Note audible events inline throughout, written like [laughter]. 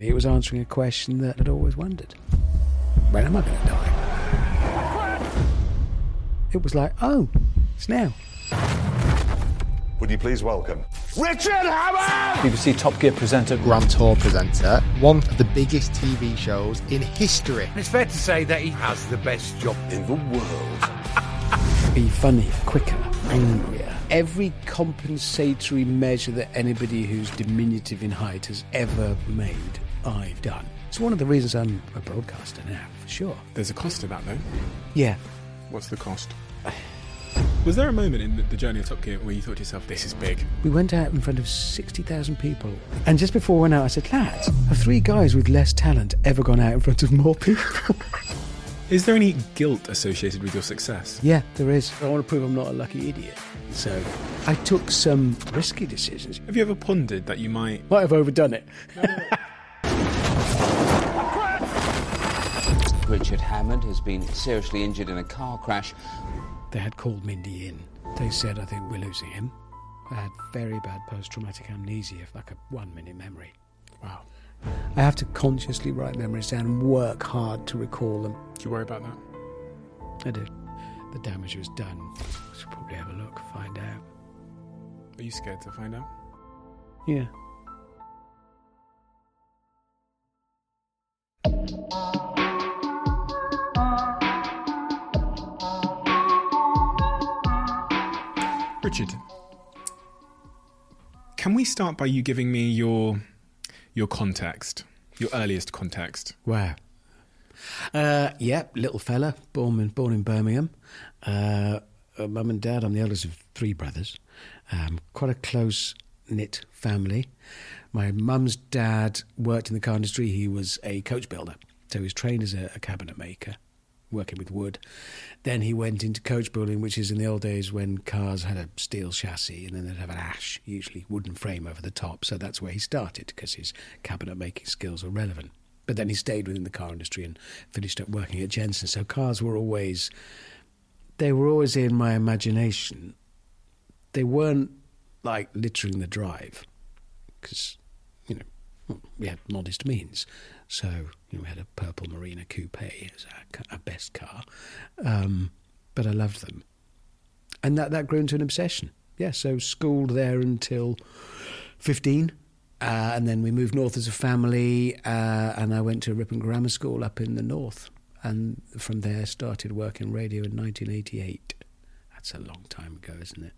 He was answering a question that I'd always wondered when am I going to die? It was like, oh, it's now. Would you please welcome Richard Hammond? BBC Top Gear presenter Grand Tour presenter, one of the biggest TV shows in history. It's fair to say that he has the best job in the world. [laughs] Be funnier, quicker, angrier. Every compensatory measure that anybody who's diminutive in height has ever made, I've done. It's one of the reasons I'm a broadcaster now, for sure. There's a cost to that, though. Yeah. What's the cost? Was there a moment in the, the journey of Top Gear where you thought to yourself, this is big? We went out in front of 60,000 people. And just before we went out, I said, lads, have three guys with less talent ever gone out in front of more people? [laughs] Is there any guilt associated with your success? yeah, there is. I want to prove I'm not a lucky idiot. So I took some risky decisions. Have you ever pondered that you might. Might have overdone it. [laughs] Richard Hammond has been seriously injured in a car crash. They had called Mindy in. They said, I think we're losing him. I had very bad post traumatic amnesia, like a one minute memory. Wow. I have to consciously write memories down and work hard to recall them. Do you worry about that? I do. The damage was done. We should probably have a look, find out. Are you scared to find out? Yeah. Richard, can we start by you giving me your your context, your earliest context? Wow. Uh, yeah, little fella, born in, born in Birmingham. Uh, Mum and dad, I'm the eldest of three brothers. Um, quite a close knit family. My mum's dad worked in the car industry. He was a coach builder. So he was trained as a, a cabinet maker, working with wood. Then he went into coach building, which is in the old days when cars had a steel chassis and then they'd have an ash, usually wooden frame over the top. So that's where he started because his cabinet making skills were relevant. But then he stayed within the car industry and finished up working at Jensen. So cars were always, they were always in my imagination. They weren't like littering the drive because, you know, we had modest means. So you know, we had a purple Marina Coupe as our, our best car, um, but I loved them, and that that grew into an obsession. Yeah, so schooled there until fifteen, uh, and then we moved north as a family, uh, and I went to Ripon Grammar School up in the north, and from there started working radio in 1988. That's a long time ago, isn't it?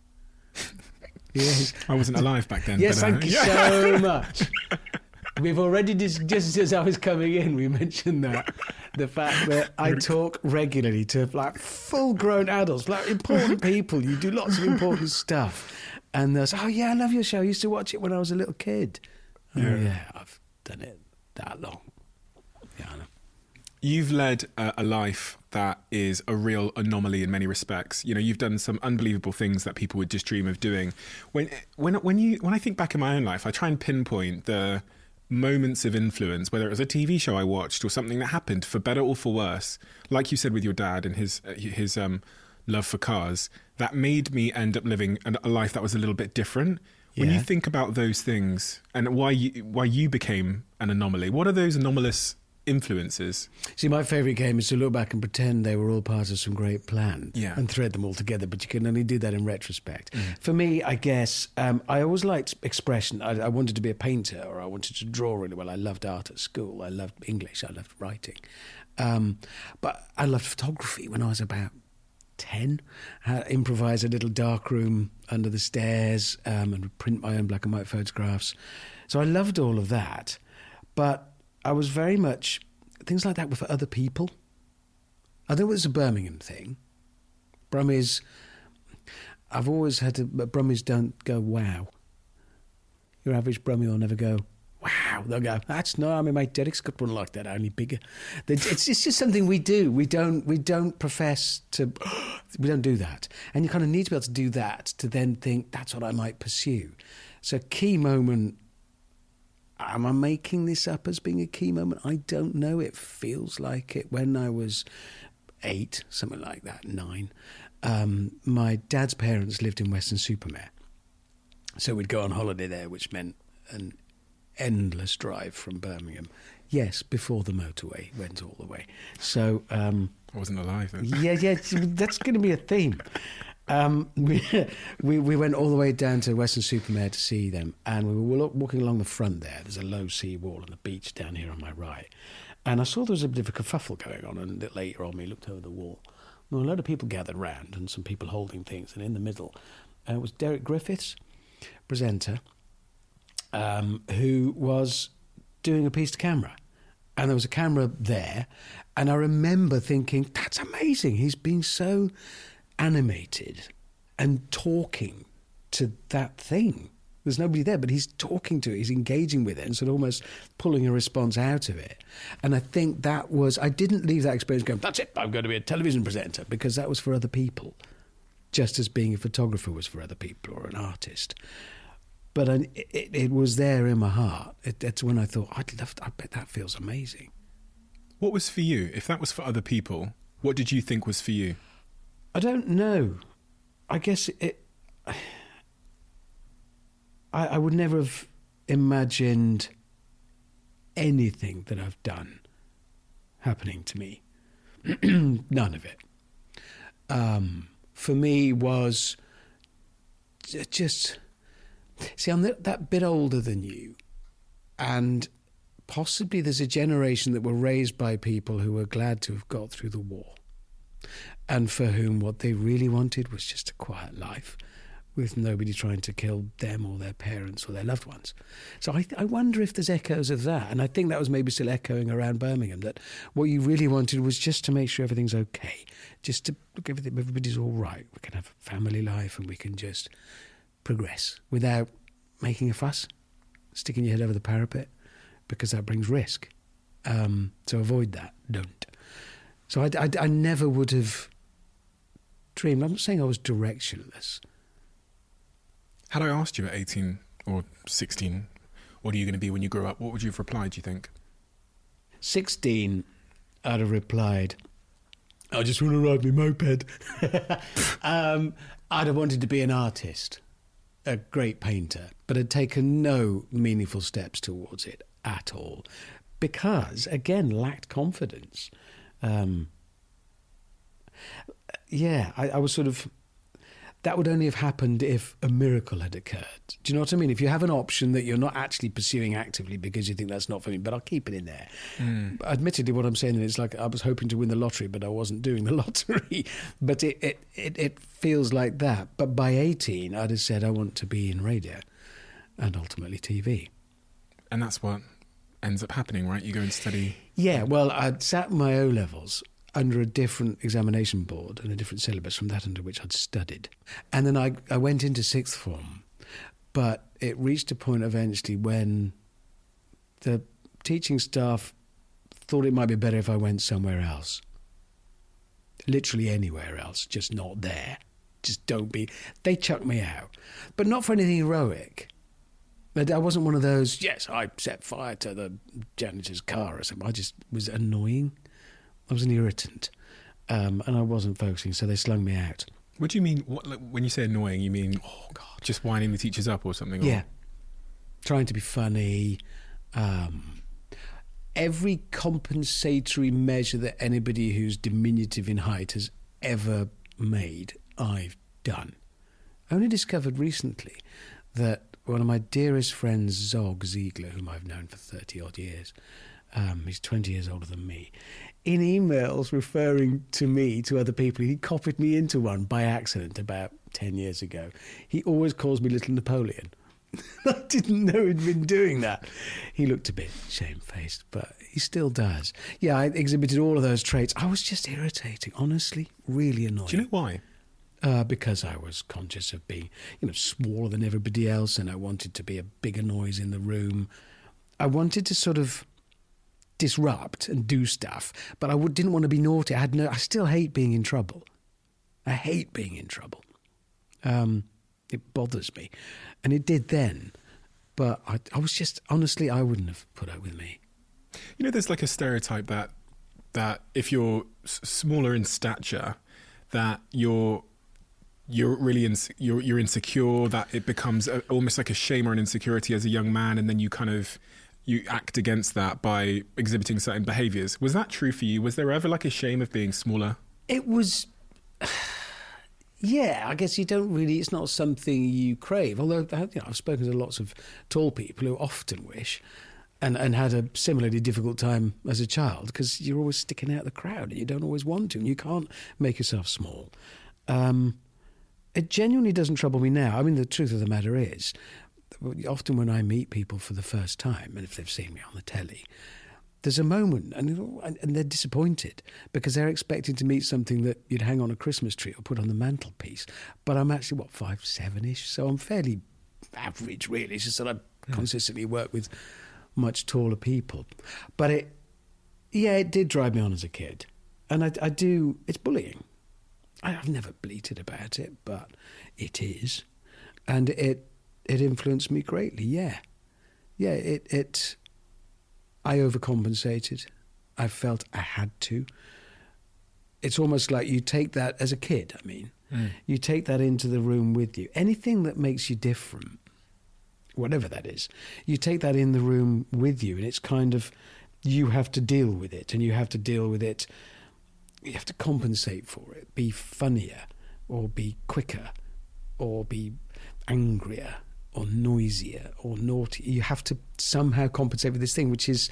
[laughs] yes. I wasn't alive back then. Yes, but, uh, thank you so much. [laughs] We've already, dis- just as I was coming in, we mentioned that. The fact that I talk regularly to like full grown adults, like important [laughs] people. You do lots of important stuff. And there's, oh, yeah, I love your show. I used to watch it when I was a little kid. Oh, Yeah. yeah, I've done it that long. Yeah, I know. You've led a, a life that is a real anomaly in many respects. You know, you've done some unbelievable things that people would just dream of doing. When when when you when I think back in my own life, I try and pinpoint the moments of influence, whether it was a TV show I watched or something that happened for better or for worse. Like you said with your dad and his uh, his um, love for cars, that made me end up living a life that was a little bit different. When you think about those things and why you why you became an anomaly, what are those anomalous influences? See, my favourite game is to look back and pretend they were all part of some great plan Yeah. and thread them all together, but you can only do that in retrospect. For me, I guess, um, I always liked expression. I, I wanted to be a painter or I wanted to draw really well. I loved art at school. I loved English. I loved writing. Um, but I loved photography when I was about 10. I improvised a little dark room under the stairs um, and would print my own black and white photographs. So I loved all of that. But I was very much, things like that were for other people. I think it was a Birmingham thing. Brummies, I've always had to, but Brummies don't go wow. Your average Brummie will never go, wow. They'll go, that's no, I mean, my Derek's got one like that, only bigger. It's, it's just something we do. We don't, we don't profess to, [gasps] we don't do that. And you kind of need to be able to do that to then think, that's what I might pursue. So, key moment Am I making this up as being a key moment? I don't know. It feels like it. When I was eight, something like that, nine, um, my dad's parents lived in Weston-super-Mare. So we'd go on holiday there, which meant an endless drive from Birmingham. Yes, before the motorway went all the way. So um, I wasn't alive then. yeah, yeah, [laughs] that's going to be a theme. Um, [laughs] we, we we went all the way down to Weston-super-Mare to see them, and we were walking along the front there. There's a low sea wall and the beach down here on my right, and I saw there was a bit of a kerfuffle going on. And later on, we looked over the wall. There were a lot of people gathered round, and some people holding things. And in the middle, uh, was Derek Griffiths, presenter, um, who was doing a piece to camera. And there was a camera there. And I remember thinking, that's amazing. He's been so animated and talking to that thing. There's nobody there, but he's talking to it, he's engaging with it, and sort of almost pulling a response out of it. And I think that was, I didn't leave that experience going, that's it, I'm going to be a television presenter, because that was for other people, just as being a photographer was for other people or an artist. But I, it, it, was there in my heart. It, that's when I thought, I'd love, to, I bet that feels amazing. What was for you? If that was for other people, what did you think was for you? I don't know. I guess it. [sighs] I, I would never have imagined anything that I've done happening to me. [clears throat] None of it. Um, for me, was just see. I'm that bit older than you, and possibly there's a generation that were raised by people who were glad to have got through the war and for whom what they really wanted was just a quiet life with nobody trying to kill them or their parents or their loved ones. So I, I, wonder if there's echoes of that. And I think that was maybe still echoing around Birmingham that what you really wanted was just to make sure everything's okay, just to look, everything, everybody's all right. We can have a family life and we can just progress without making a fuss, sticking your head over the parapet, because that brings risk. Um, so avoid that. Don't. So I, I, I never would have dreamed. I'm not saying I was directionless. Had I asked you at 18 or 16, what are you going to be when you grow up? What would you have replied, do you think? 16, I'd have replied, I just want to ride my moped. [laughs] um, I'd have wanted to be an artist, a great painter, but had taken no meaningful steps towards it at all because, again, lacked confidence. Um, yeah, I, I was sort of that would only have happened if a miracle had occurred. Do you know what I mean? If you have an option that you're not actually pursuing actively because you think that's not for me, but I'll keep it in there. Mm. Admittedly, what I'm saying is like I was hoping to win the lottery, but I wasn't doing the [laughs] lottery. but it, it, it, it feels like that. But by 18, I'd have said I want to be in radio and ultimately TV. And that's what ends up happening, right? You go and study. Yeah, well, I'd sat my O levels under a different examination board and a different syllabus from that under which I'd studied. And then I, I went into sixth form, but it reached a point eventually when the teaching staff thought it might be better if I went somewhere else. Literally anywhere else, just not there. Just don't be. They chucked me out, but not for anything heroic. I wasn't one of those, yes, I set fire to the janitor's car or something. I just was annoying. I was an irritant, um, and I wasn't focusing, so they slung me out. What do you mean? What, like, when you say annoying, you mean oh god, just winding the teachers up or something? Yeah, trying to be funny. Um, every compensatory measure that anybody who's diminutive in height has ever made, I've done. I only discovered recently that one of my dearest friends, Zog Ziegler, whom I've known for 30 odd years, um, he's 20 years older than me, in emails referring to me to other people. He copied me into one by accident about 10 years ago. He always calls me Little Napoleon. [laughs] I didn't know he'd been doing that. He looked a bit shamefaced, but he still does. Yeah, I exhibited all of those traits. I was just irritating, honestly, really annoying. Do you know why? Uh, because I was conscious of being, you know, smaller than everybody else, and I wanted to be a bigger noise in the room. I wanted to sort of disrupt and do stuff, but I didn't want to be naughty. I had no. I still hate being in trouble. I hate being in trouble. Um, it bothers me, and it did then. But I, I was just honestly, I wouldn't have put up with me. You know, there's like a stereotype that that if you're s- smaller in stature, that you're you're really ins- you're you're insecure that it becomes a, almost like a shame or an insecurity as a young man and then you kind of you act against that by exhibiting certain behaviors was that true for you was there ever like a shame of being smaller It was. [sighs] Yeah, I guess you don't really. It's not something you crave. Although you know, I've spoken to lots of tall people who often wish, and and had a similarly difficult time as a child because you're always sticking out the crowd and you don't always want to, and you can't make yourself small. Um, it genuinely doesn't trouble me now. I mean, the truth of the matter is, often when I meet people for the first time, and if they've seen me on the telly, there's a moment, and, and they're disappointed because they're expecting to meet something that you'd hang on a Christmas tree or put on the mantelpiece. But I'm actually, what, five, seven ish? So I'm fairly average, really. It's just that I consistently work with much taller people. But it, yeah, it did drive me on as a kid. And I, I do, it's bullying. I- I've never bleated about it, but it is. And it, it influenced me greatly, yeah. Yeah, it, it, I overcompensated. I felt I had to. It's almost like you take that as a kid, I mean, mm. you take that into the room with you. Anything that makes you different, whatever that is, you take that in the room with you, and it's kind of, you have to deal with it, and you have to deal with it, you have to compensate for it, be funnier, or be quicker, or be angrier, or noisier, or naughty. You have to somehow compensate with this thing, which is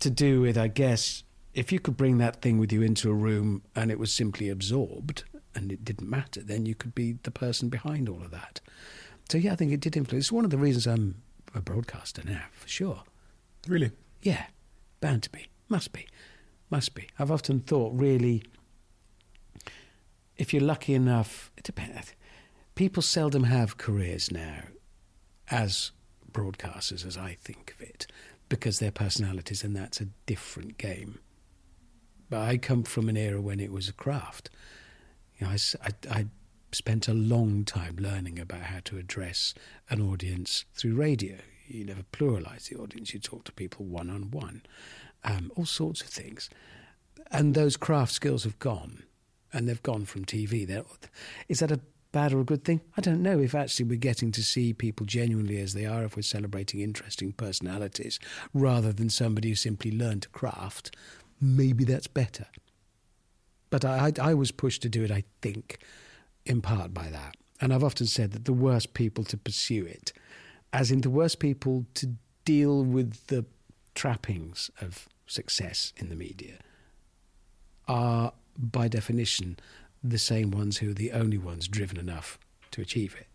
to do with, I guess, if you could bring that thing with you into a room and it was simply absorbed and it didn't matter, then you could be the person behind all of that. So yeah, I think it did influence. It's one of the reasons I'm a broadcaster now, for sure. really Yeah, bound to be. Must be. Must be. I've often thought, really, if you're lucky enough, it depends. People seldom have careers now as broadcasters, as I think of it, because their personalities, and that's a different game. But I come from an era when it was a craft. You know, I, I- I spent a long time learning about how to address an audience through radio. You never pluralize the audience, you talk to people one on one, all sorts of things. And those craft skills have gone, and they've gone from TV. They're, is that a bad or a good thing? I don't know. If actually we're getting to see people genuinely as they are, if we're celebrating interesting personalities rather than somebody who simply learned to craft, maybe that's better. But I, I, I was pushed to do it, I think, in part by that. And I've often said that the worst people to pursue it, as in the worst people to deal with the trappings of success in the media, are by definition the same ones who are the only ones driven enough to achieve it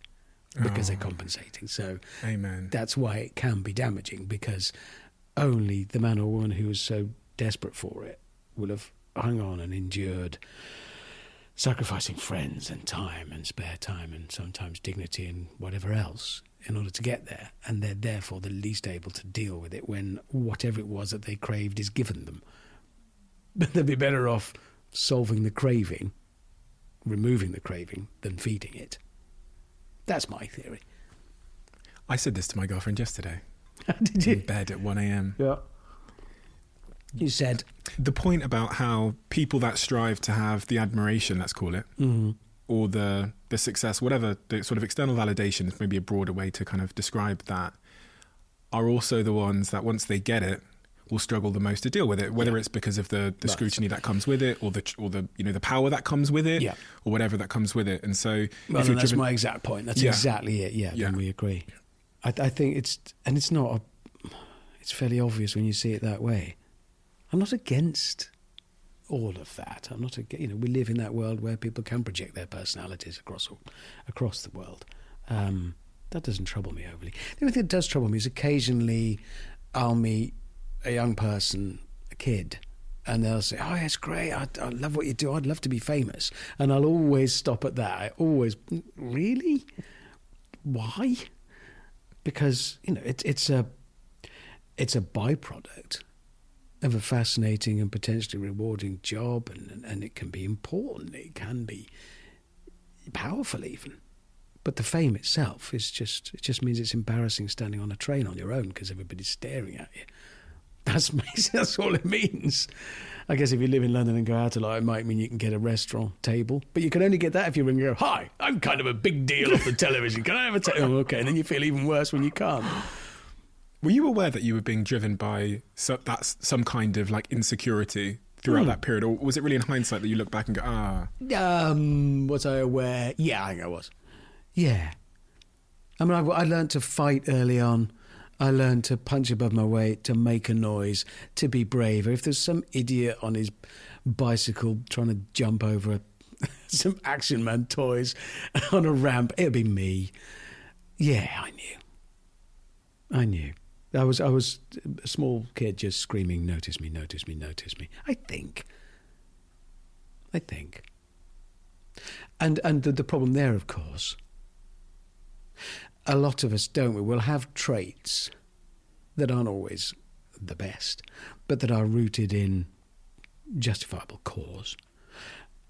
because they're ah. compensating. So amen. that's why it can be damaging because only the man or woman who is so desperate for it will have hung on and endured sacrificing friends and time and spare time and sometimes dignity and whatever else in order to get there. And they're therefore the least able to deal with it when whatever it was that they craved is given them. But [laughs] they'd be better off solving the craving removing the craving than feeding it. That's my theory. I said this to my girlfriend yesterday. [laughs] Did in bed at 1am Yeah. You said, the point about how people that strive to have the admiration, let's call it, mm. or the the success, whatever the sort of external validation is maybe a broader way to kind of describe that, are also the ones that once they get it will struggle the most to deal with it, whether it's because of the, the Right. scrutiny that comes with it, or the or the you know the power that comes with it, Yeah. or whatever that comes with it. And so, well, if and that's driven, my exact point. That's Yeah. exactly it. Yeah, Yeah. then we agree. I, I think it's, and it's not, a, it's fairly obvious when you see it that way. I'm not against all of that. I'm not, ag- you know, we live in that world where people can project their personalities across all, across the world. Um, that doesn't trouble me overly. The only thing that does trouble me is occasionally I'll meet a young person, a kid, and they'll say, "Oh, it's great. I, I love what you do. I'd love to be famous." And I'll always stop at that. I always, really, why? Because you know, it's it's a it's a byproduct of a fascinating and potentially rewarding job, and, and, it can be important. It can be powerful, even. But the fame itself is just it just means it's embarrassing standing on a train on your own because everybody's staring at you. That's [laughs] that's all it means. I guess if you live in London and go out a lot, it might mean you can get a restaurant table. But you can only get that if you ring and go, Hi, I'm kind of a big deal off the television. Can I have a table? Oh, okay. And then you feel even worse when you can't. [gasps] Were you aware that you were being driven by so, that's some kind of like insecurity throughout that period, or was it really in hindsight that you look back and go, ah, Um, was I aware? Yeah, I think I was. Yeah. I mean, I, I learned to fight early on. I learned to punch above my weight, to make a noise, to be braver. If there's some idiot on his bicycle trying to jump over [laughs] some Action Man toys [laughs] on a ramp, it'd be me. Yeah, I knew. I knew. I was I was a small kid just screaming, "Notice me! Notice me! Notice me!" I think. I think. And and the, the problem there, of course, a lot of us don't. We will have traits that aren't always the best, but that are rooted in justifiable cause.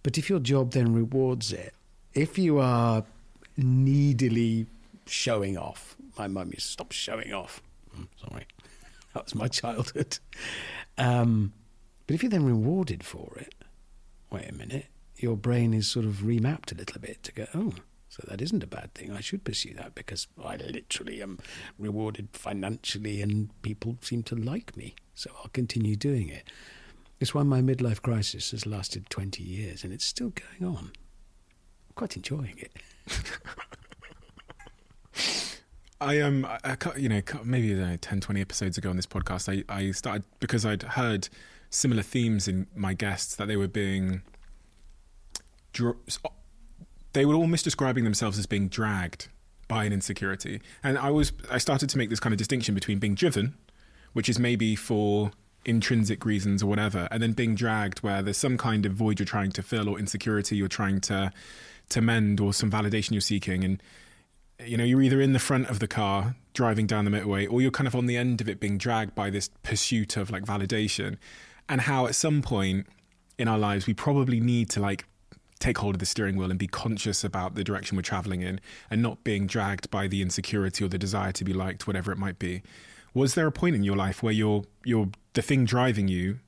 But if your job then rewards it, if you are needily showing off, my mum used to stop showing off. Mm, Sorry, [laughs] that was my childhood. Um, but if you're then rewarded for it, wait a minute, your brain is sort of remapped a little bit to go, oh, so that isn't a bad thing. I should pursue that because I literally am rewarded financially and people seem to like me. So I'll continue doing it. It's why my midlife crisis has lasted 20 years and it's still going on. I'm quite enjoying it. [laughs] I um, I, you know, maybe know, 10, 20 episodes ago on this podcast, I, I started because I'd heard similar themes in my guests that they were being, they were all misdescribing themselves as being dragged by an insecurity, and I was, I started to make this kind of distinction between being driven, which is maybe for intrinsic reasons or whatever, and then being dragged where there's some kind of void you're trying to fill or insecurity you're trying to to mend or some validation you're seeking. And you know you're either in the front of the car driving down the motorway or you're kind of on the end of it being dragged by this pursuit of like validation. And how at some point in our lives we probably need to like take hold of the steering wheel and be conscious about the direction we're traveling in and not being dragged by the insecurity or the desire to be liked whatever it might be. Was there a point in your life where your your the thing driving you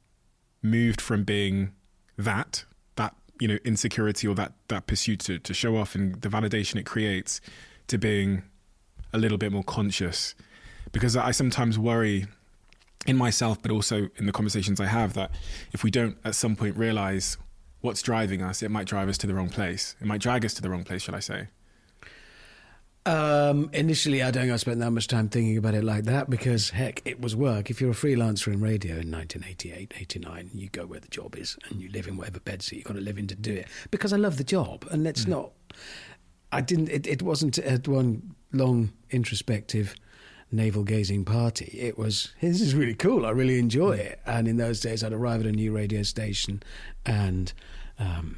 moved from being that that you know insecurity or that that pursuit to, to show off and the validation it creates to being a little bit more conscious? Because I sometimes worry in myself but also in the conversations I have that if we don't at some point realize what's driving us it might drive us to the wrong place it might drag us to the wrong place shall I say Um, initially, I don't think I spent that much time thinking about it like that because, heck, it was work. If you're a freelancer in radio in 1988, 89, you go where the job is and you live in whatever bedsit you've got to live in to do it. Because I love the job. And let's not, I didn't, it, it wasn't at one long introspective navel gazing party. It was, [laughs] this is really cool. I really enjoy it. And in those days, I'd arrive at a new radio station and, um,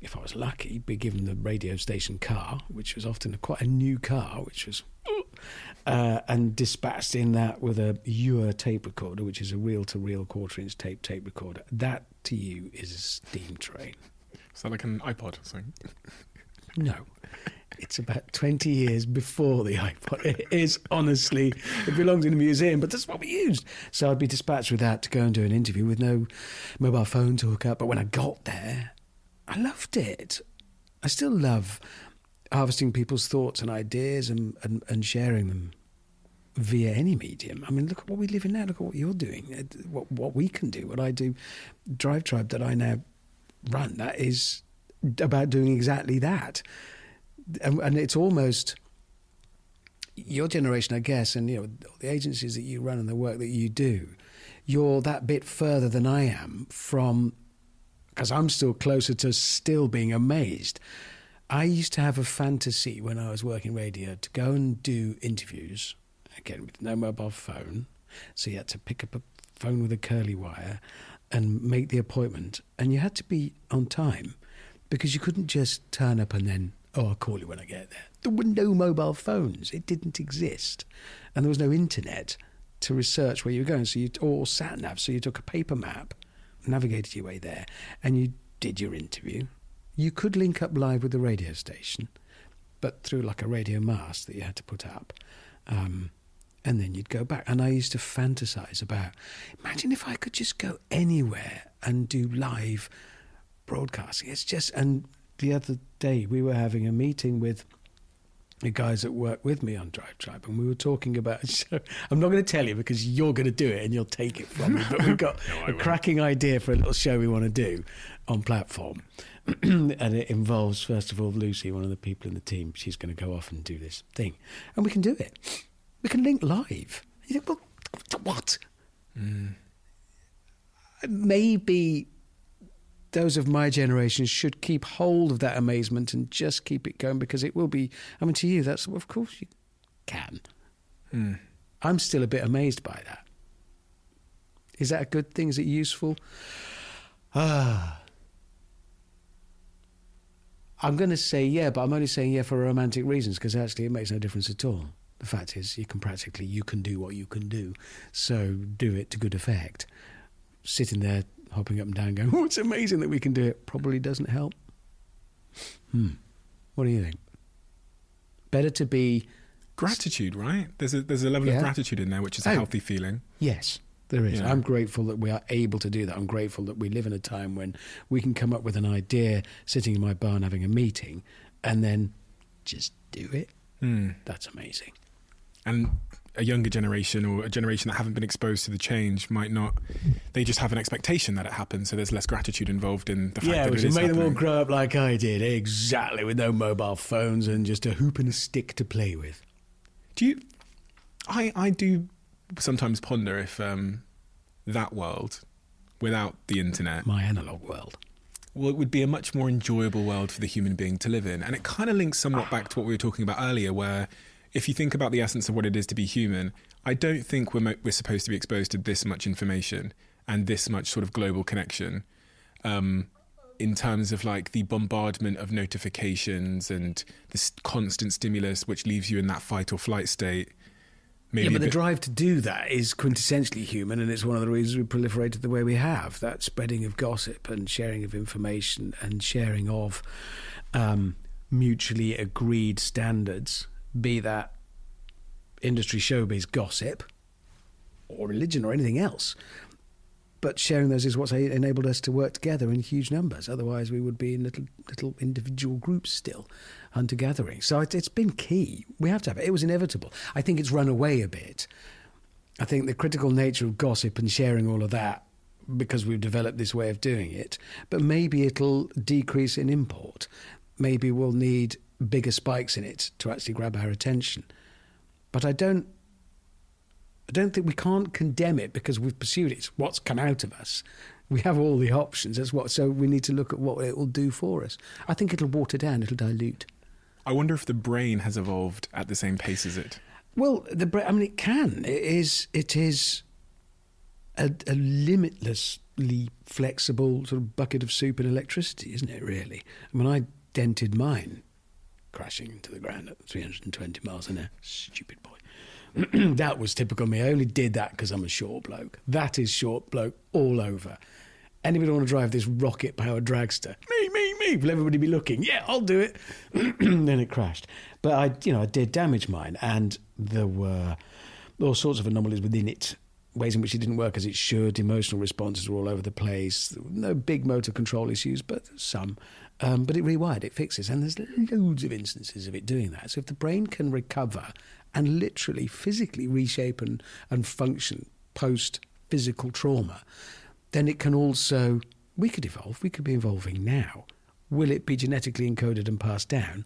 if I was lucky, be given the radio station car, which was often a, quite a new car, which was, [laughs] uh, and dispatched in that with a Uher tape recorder, which is a reel-to-reel quarter-inch tape tape recorder. That to you is a steam train. is that like an iPod or something No. It's about 20 years before the iPod. It is honestly, it belongs in a museum, but that's what we used. So I'd be dispatched with that to go and do an interview with no mobile phone to hook up. But when I got there, I loved it. I still love harvesting people's thoughts and ideas and, and, and sharing them via any medium. I mean, look at what we live in now. Look at what you're doing. uh, What, what we can do. What I do, DriveTribe that I now run, that is about doing exactly that. And, and it's almost your generation, I guess, and you know the agencies that you run and the work that you do. You're that bit further than I am from because I'm still closer to still being amazed. I used to have a fantasy when I was working radio to go and do interviews, again with no mobile phone. So you had to pick up a phone with a curly wire and make the appointment. And you had to be on time because you couldn't just turn up and then, oh, I'll call you when I get there. There were no mobile phones, it didn't exist. And there was no internet to research where you were going. So you, or sat nav. So you took a paper map navigated your way there, and you did your interview. You could link up live with the radio station, but through like a radio mast that you had to put up. Um, and then you'd go back. And I used to fantasize about imagine if I could just go anywhere and do live broadcasting. It's just, and the other day we were having a meeting with the guys that work with me on DriveTribe, and we were talking about [laughs] show. I'm not going to tell you because you're going to do it and you'll take it from me. But we've got [laughs] a cracking idea for a little show we want to do on platform, [clears throat] and it involves first of all Lucy, one of the people in the team. She's going to go off and do this thing, and we can do it. We can link live. You think, well, what? Mm. Maybe those of my generation should keep hold of that amazement and just keep it going because it will be. I mean, to you, that's of course you can. I'm still a bit amazed by that. Is that a good thing? Is it useful? Ah. I'm going to say yeah, but I'm only saying yeah for romantic reasons because actually it makes no difference at all. The fact is, you can practically you can do what you can do, so do it to good effect. Sitting there hopping up and down, going, [laughs] "Oh, it's amazing that we can do it," probably doesn't help. Hmm. What do you think? Better to be Gratitude, right? There's a there's a level Yeah. of gratitude in there, which is a Oh. healthy feeling. Yes, there is. Yeah. I'm grateful that we are able to do that. I'm grateful that we live in a time when we can come up with an idea sitting in my barn having a meeting and then just do it. Hmm. That's amazing. and a younger generation or a generation that haven't been exposed to the change might not they just have an expectation that it happens so there's less gratitude involved in the fact Yeah, that which it is made them all grow up like I did, exactly, with no mobile phones and just a hoop and a stick to play with. do you i i do sometimes ponder if um that world without the internet My analog world. well, it would be a much more enjoyable world for the human being to live in. And it kind of links somewhat back to what we were talking about earlier, where if you think about the essence of what it is to be human, I don't think we're, mo- we're supposed to be exposed to this much information and this much sort of global connection. Um, in terms of like the bombardment of notifications and this constant stimulus, which leaves you in that fight or flight state. Maybe yeah, but the bit- drive to do that is quintessentially human, and it's one of the reasons we proliferated the way we have. That spreading of gossip and sharing of information and sharing of um, mutually agreed standards, be that industry showbiz gossip or religion or anything else. But sharing those is what's enabled us to work together in huge numbers. Otherwise, we would be in little little individual groups still, hunter gathering. So it, it's been key. We have to have it. It was inevitable. I think it's run away a bit. I think the critical nature of gossip and sharing all of that, because we've developed this way of doing it, but maybe it'll decrease in import. Maybe we'll need bigger spikes in it to actually grab our attention. But I don't I don't think we can't condemn it because we've pursued it. It's what's come out of us. We have all the options. That's what. So we need to look at what it will do for us. I think it'll water down. It'll dilute. I wonder if the brain has evolved at the same pace as it. Well, the brain I mean, it can. It is. It is a, a limitlessly flexible sort of bucket of soup and electricity, isn't it? Really. I mean, I dented mine, crashing into the ground at 320 miles an hour. Stupid boy. [clears throat] that was typical of me. I only did that because I'm a short bloke. That is short bloke all over. Anybody want to drive this rocket powered dragster? Me, me, me. Will everybody be looking? Yeah, I'll do it. [clears throat] then it crashed. But I, you know, I did damage mine, and there were all sorts of anomalies within it. Ways in which it didn't work as it should. Emotional responses were all over the place. No big motor control issues, but some. Um, but it rewired, it fixes, and there's loads of instances of it doing that. So if the brain can recover and literally physically reshape and, and function post physical trauma, then it can also, we could evolve, we could be evolving now. Will it be genetically encoded and passed down?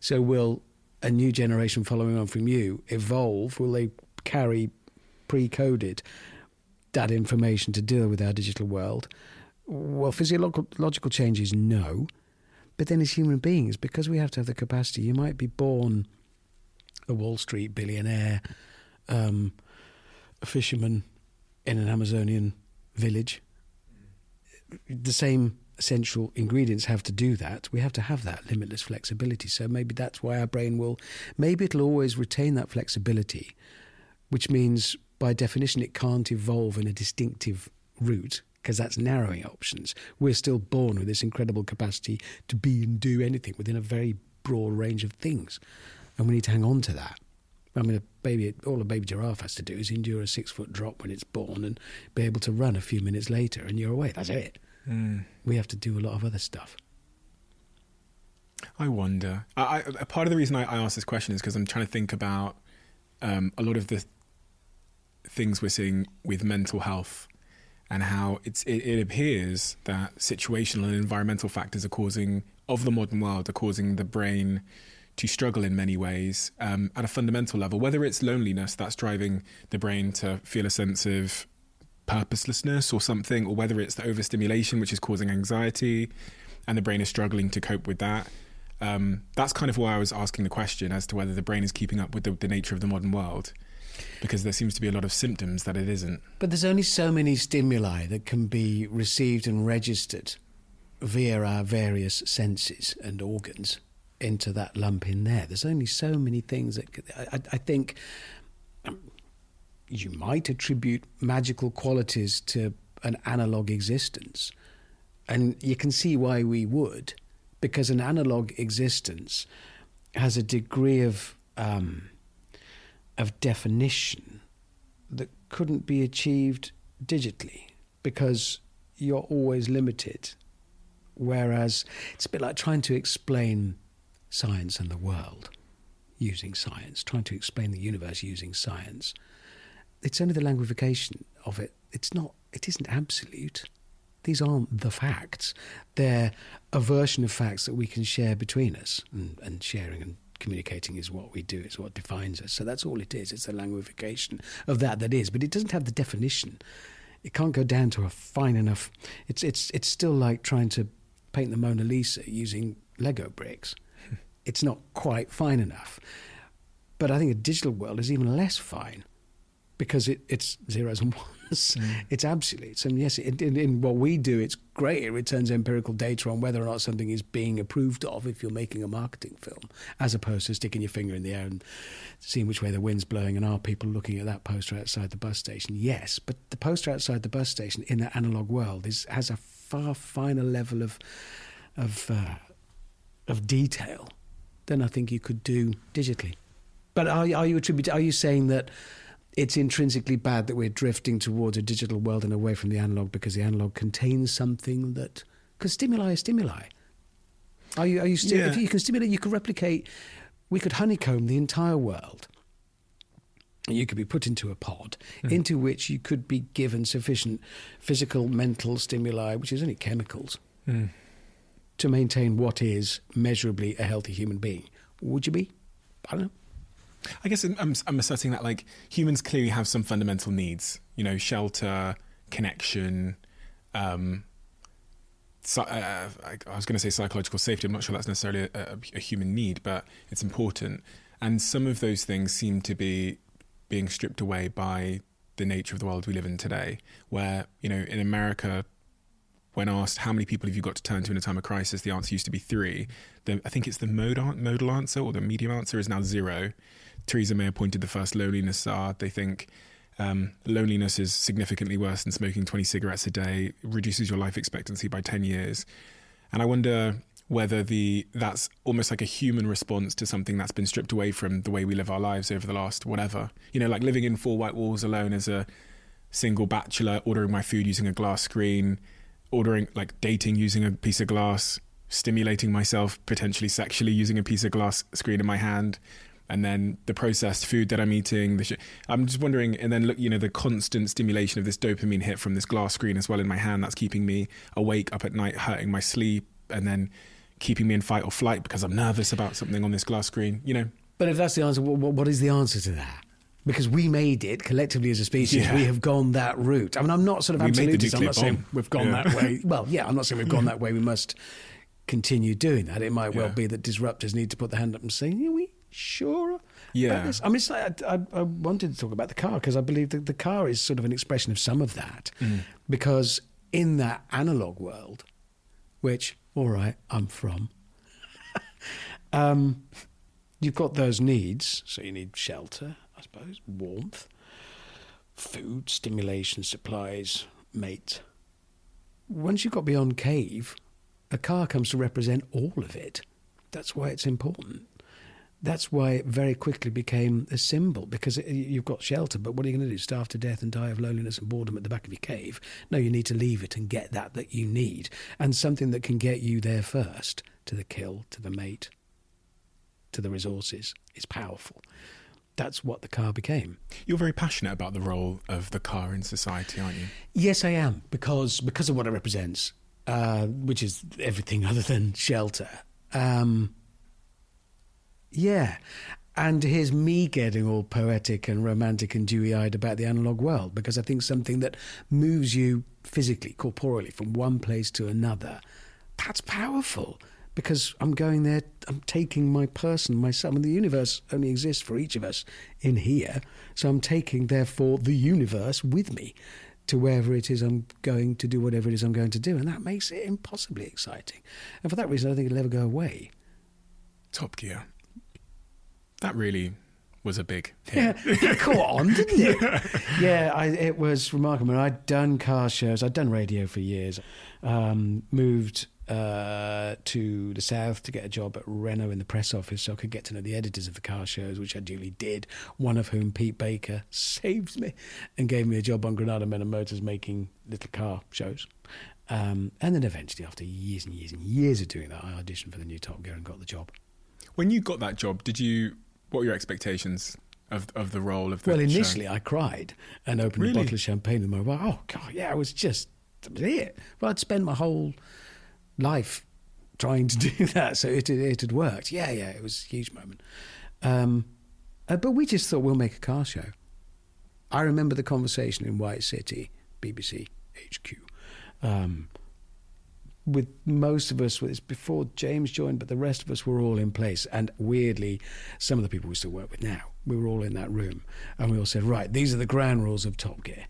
So will a new generation following on from you evolve? Will they carry pre coded that information to deal with our digital world? Well, physiological changes, no. But then, as human beings, because we have to have the capacity, you might be born a Wall Street billionaire, um, a fisherman in an Amazonian village. The same essential ingredients have to do that. We have to have that limitless flexibility. So maybe that's why our brain will, maybe it'll always retain that flexibility, which means by definition it can't evolve in a distinctive route because that's narrowing options. We're still born with this incredible capacity to be and do anything within a very broad range of things. And we need to hang on to that. I mean, a baby, all a baby giraffe has to do is endure a six foot drop when it's born and be able to run a few minutes later, and you're away. That's it. We have to do a lot of other stuff. I wonder. I, I, a part of the reason I, I ask this question is because I'm trying to think about um, a lot of the things we're seeing with mental health and how it's, it, it appears that situational and environmental factors are causing of the modern world are causing the brain to struggle in many ways um, at a fundamental level. Whether it's loneliness that's driving the brain to feel a sense of purposelessness or something, or whether it's the overstimulation which is causing anxiety, and the brain is struggling to cope with that. Um, that's kind of why I was asking the question as to whether the brain is keeping up with the, the nature of the modern world, because there seems to be a lot of symptoms that it isn't. But there's only so many stimuli that can be received and registered via our various senses and organs into that lump in there. There's only so many things that could- I, I- think you might attribute magical qualities to an analog existence. And you can see why we would, because an analog existence has a degree of um, of definition that couldn't be achieved digitally because you're always limited. Whereas it's a bit like trying to explain science and the world using science, trying to explain the universe using science. It's only the languification of it. It's not, it isn't absolute. These aren't the facts. They're a version of facts that we can share between us. And, and sharing and communicating is what we do, it's what defines us. So that's all it is. It's a languification of that that is. But it doesn't have the definition. It can't go down to a fine enough. It's, it's, it's still like trying to paint the Mona Lisa using Lego bricks. [laughs] it's not quite fine enough. But I think a digital world is even less fine because it, it's zeros and ones. It's absolutes. And yes, in, in, in what we do, it's great. It returns empirical data on whether or not something is being approved of if you're making a marketing film, as opposed to sticking your finger in the air and seeing which way the wind's blowing and are people looking at that poster outside the bus station. Yes, but the poster outside the bus station in that analog world is, has a far finer level of, of, uh, of detail than I think you could do digitally. But are, are you attribute? Are you saying that it's intrinsically bad that we're drifting towards a digital world and away from the analog because the analog contains something that because stimuli is stimuli. Are you? Are you? Sti- Yeah. If you can stimulate, you could replicate. We could honeycomb the entire world. You could be put into a pod hmm. into which you could be given sufficient physical, mental stimuli, which is only chemicals, hmm. to maintain what is measurably a healthy human being. Would you be? I don't know. I guess I'm, I'm asserting that like humans clearly have some fundamental needs, you know, shelter, connection. Um, so, uh, I, I was going to say psychological safety. I'm not sure that's necessarily a, a, a human need, but it's important. And some of those things seem to be being stripped away by the nature of the world we live in today, where you know, in America, when asked how many people have you got to turn to in a time of crisis, the answer used to be three. The, I think it's the modal, modal answer or the medium answer is now zero. Theresa May appointed the first loneliness czar. They think um, loneliness is significantly worse than smoking 20 cigarettes a day, reduces your life expectancy by 10 years. And I wonder whether the that's almost like a human response to something that's been stripped away from the way we live our lives over the last whatever. You know, like living in four white walls alone as a single bachelor, ordering my food using a glass screen, ordering like dating using a piece of glass, stimulating myself potentially sexually using a piece of glass screen in my hand, and then the processed food that I'm eating. The sh- I'm just wondering, and then look, you know, the constant stimulation of this dopamine hit from this glass screen as well in my hand that's keeping me awake up at night, hurting my sleep, and then keeping me in fight or flight because I'm nervous about something on this glass screen. You know, But if that's the answer, what, what is the answer to that? Because we made it collectively as a species, Yeah. we have gone that route. I mean, I'm not sort of We made the absolutist. I'm not saying we've gone Yeah. that way. [laughs] Well, yeah, I'm not saying we've gone that way. We must continue doing that. It might well Yeah. be that disruptors need to put their hand up and say, "Are we sure?" Yeah. this?" I mean, it's like, I, I, I wanted to talk about the car because I believe that the car is sort of an expression of some of that. Mm. Because in that analog world, which, all right, I'm from, [laughs] um, you've got those needs. So you need shelter, I suppose, warmth, food, stimulation, supplies, mate. Once you've got beyond cave, a car comes to represent all of it. That's why it's important. That's why it very quickly became a symbol because it, you've got shelter, but what are you going to do? Starve to death and die of loneliness and boredom at the back of your cave? No, you need to leave it and get that that you need, and something that can get you there first to the kill, to the mate, to the resources is powerful. That's what the car became. You're very passionate about the role of the car in society, aren't you? Yes, I am because because of what it represents, uh, which is everything [laughs] other than shelter. Um, yeah. And here's me getting all poetic and romantic and dewy eyed about the analog world because I think something that moves you physically, corporeally, from one place to another, that's powerful because I'm going there, I'm taking my person, myself. and the universe only exists for each of us in here. So I'm taking, therefore, the universe with me to wherever it is I'm going to do whatever it is I'm going to do. And that makes it impossibly exciting. And for that reason, I think it'll ever go away. Top Gear. That really was a big hit. Yeah, it caught on, didn't it? [laughs] yeah, I, it was remarkable. I'd done car shows, I'd done radio for years, um, moved uh, to the south to get a job at Renault in the press office so I could get to know the editors of the car shows, which I duly did, one of whom, Pete Baker, [laughs] saved me and gave me a job on Granada Men and Motors making little car shows. Um, and then eventually, after years and years and years of doing that, I auditioned for the new Top Gear and got the job. When you got that job, did you what were your expectations of of the role of the Well, initially show? I cried and opened really? a bottle of champagne with my wife. Oh God, yeah, I was just that was it. Well, I'd spent my whole life trying to [laughs] do that, so it it had worked. Yeah, yeah, it was a huge moment. Um, uh, but we just thought we'll make a car show. I remember the conversation in White City, BBC HQ. Um, with most of us, it's before James joined, but the rest of us were all in place. And weirdly, some of the people we still work with now, we were all in that room. And we all said, right, these are the ground rules of Top Gear.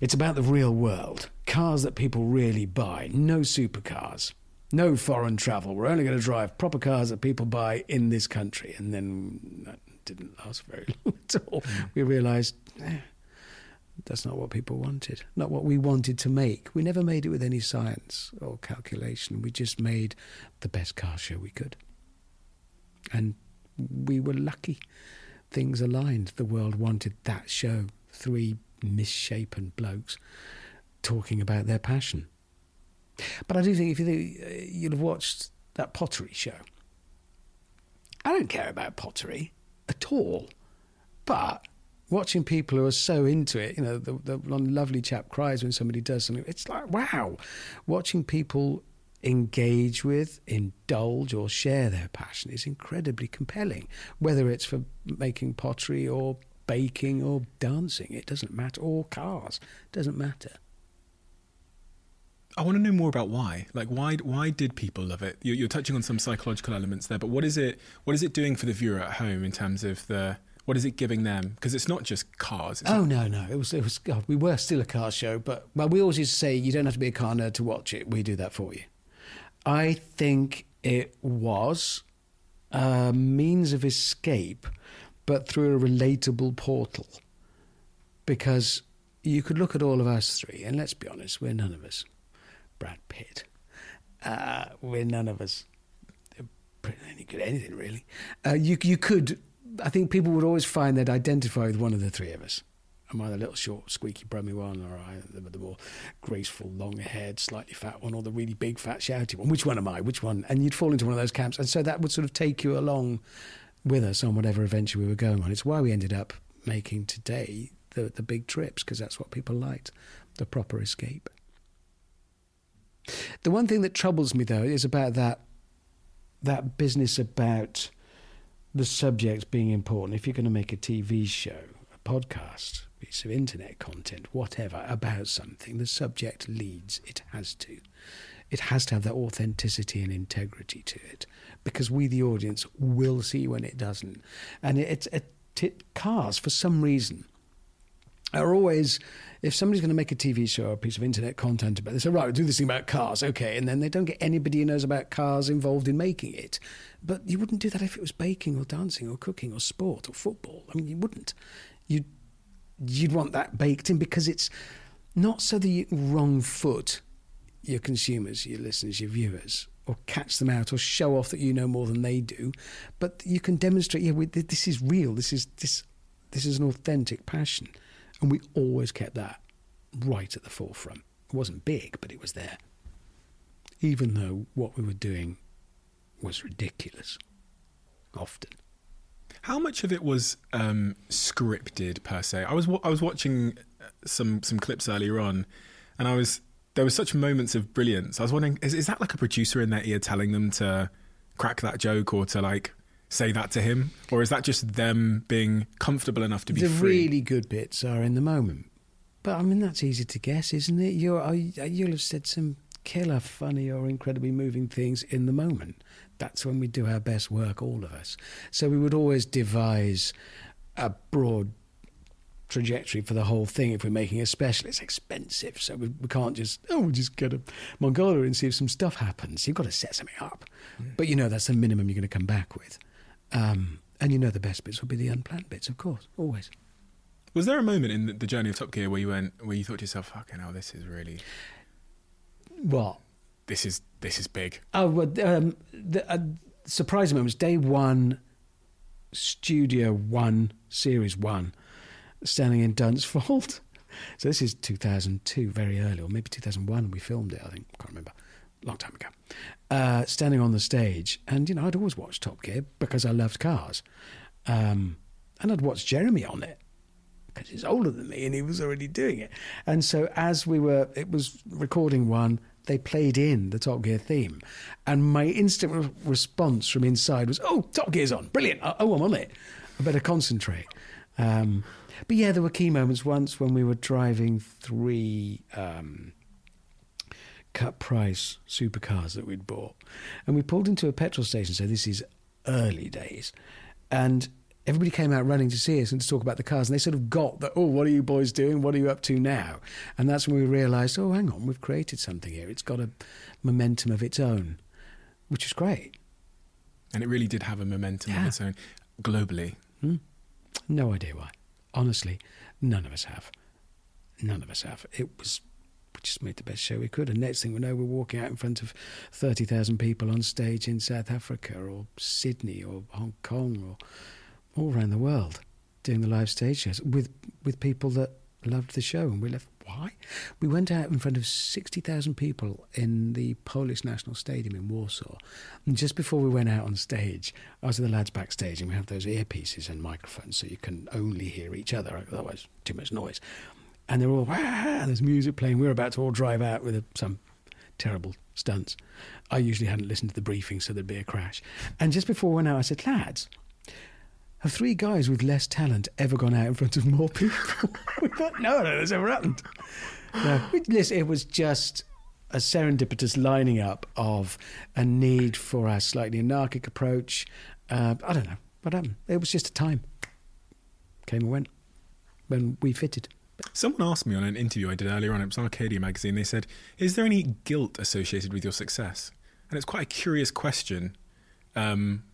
It's about the real world. Cars that people really buy, no supercars, no foreign travel. We're only going to drive proper cars that people buy in this country. And then that didn't last very [laughs] long at all. Mm. We realised, eh, that's not what people wanted, not what we wanted to make. We never made it with any science or calculation. We just made the best car show we could. And we were lucky. Things aligned. The world wanted that show. Three misshapen blokes talking about their passion. But I do think if you think, uh, you'll have watched that pottery show. I don't care about pottery at all. But watching people who are so into it, you know, the, the lovely chap cries when somebody does something. It's like, wow. Watching people engage with, indulge, or share their passion is incredibly compelling, whether it's for making pottery or baking or dancing. It doesn't matter. Or cars. It doesn't matter. I want to know more about why. Like, why? Why did people love it? You're, you're touching on some psychological elements there, but what is it? What is it doing for the viewer at home in terms of the what is it giving them? Because it's not just cars. Oh it? no, no, it was it was. God, we were still a car show, but well, we always used to say you don't have to be a car nerd to watch it. We do that for you. I think it was a means of escape, but through a relatable portal. Because you could look at all of us three, and let's be honest, we're none of us Brad Pitt. Uh, we're none of us any good anything really. Uh, you you could I think people would always find they'd identify with one of the three of us. Am I the little short, squeaky, brummy one, or I the, the more graceful, long-haired, slightly fat one, or the really big, fat, shouty one? Which one am I? Which one? And you'd fall into one of those camps, and so that would sort of take you along with us on whatever adventure we were going on. It's why we ended up making today the the big trips because that's what people liked, the proper escape. The one thing that troubles me though is about that that business about the subject being important. If you're going to make a TV show, a podcast, piece of internet content, whatever, about something, the subject leads. It has to. It has to have that authenticity and integrity to it because we, the audience, will see when it doesn't. And it, it, it cars, for some reason, are always if somebody's going to make a TV show or a piece of internet content about this, say, right, we'll do this thing about cars, okay, and then they don't get anybody who knows about cars involved in making it. But you wouldn't do that if it was baking or dancing or cooking or sport or football. I mean, you wouldn't. You'd, you'd want that baked in because it's not so that you wrong foot your consumers, your listeners, your viewers or catch them out or show off that you know more than they do. But you can demonstrate, yeah, we, this is real. This is this this is an authentic passion, and we always kept that right at the forefront. It wasn't big, but it was there. Even though what we were doing was ridiculous, often. How much of it was um, scripted per se? I was I was watching uh, some some clips earlier on, and I was there were such moments of brilliance. I was wondering, is, is that like a producer in their ear telling them to crack that joke or to like say that to him, or is that just them being comfortable enough to be the free? really good bits are in the moment. But I mean, that's easy to guess, isn't it? You're, you'll have said some killer, funny, or incredibly moving things in the moment. That's when we do our best work, all of us. So we would always devise a broad trajectory for the whole thing. If we're making a special, it's expensive, so we, we can't just oh, we'll just go to Mongolia and see if some stuff happens. You've got to set something up, but you know that's the minimum you're going to come back with. Um, and you know the best bits will be the unplanned bits, of course, always. Was there a moment in the, journey of Top Gear where you went, where you thought to yourself, "Fucking hell, this is really, What? this is this is big." Oh, well, um, the uh, surprising moment was day one, Studio One, Series One, standing in Dunsfold. [laughs] So this is 2002, very early, or maybe 2001. We filmed it. I think can't remember. Long time ago. Uh, standing on the stage, and you know, I'd always watched Top Gear because I loved cars, um, and I'd watched Jeremy on it because he's older than me and he was already doing it. And so as we were, it was recording one, they played in the Top Gear theme. And my instant re- response from inside was, oh, Top Gear's on. Brilliant. Oh, oh, I'm on it. I better concentrate. Um, but yeah, there were key moments once when we were driving three um, cut price supercars that we'd bought. And we pulled into a petrol station. So this is early days. And everybody came out running to see us and to talk about the cars. And they sort of got that, oh, what are you boys doing? What are you up to now? And that's when we realised, oh, hang on, we've created something here. It's got a momentum of its own, which is great. And it really did have a momentum of its own globally. Hmm? No idea why. Honestly, none of us have. None of us have. It was. Just made the best show we could, and next thing we know, we're walking out in front of thirty thousand people on stage in South Africa or Sydney or Hong Kong or all around the world, doing the live stage shows with with people that loved the show, and we left. Why? We went out in front of sixty thousand people in the Polish National Stadium in Warsaw, and just before we went out on stage, I was with the lads backstage, and we have those earpieces and microphones, so you can only hear each other. Otherwise, too much noise. And they're all, there's music playing. We're about to all drive out with a, some terrible stunts. I usually hadn't listened to the briefing, so there'd be a crash. And just before went out, I said, lads, have three guys with less talent ever gone out in front of more people? [laughs] we thought, no, no, that's ever happened. No, listen, it was just a serendipitous lining up of a need for a slightly anarchic approach. Uh, I don't know what happened. It was just a time. Came and went when we fitted. Someone asked me on an interview I did earlier on, it was on Arcadia magazine, they said, Is there any guilt associated with your success? And it's quite a curious question. Um,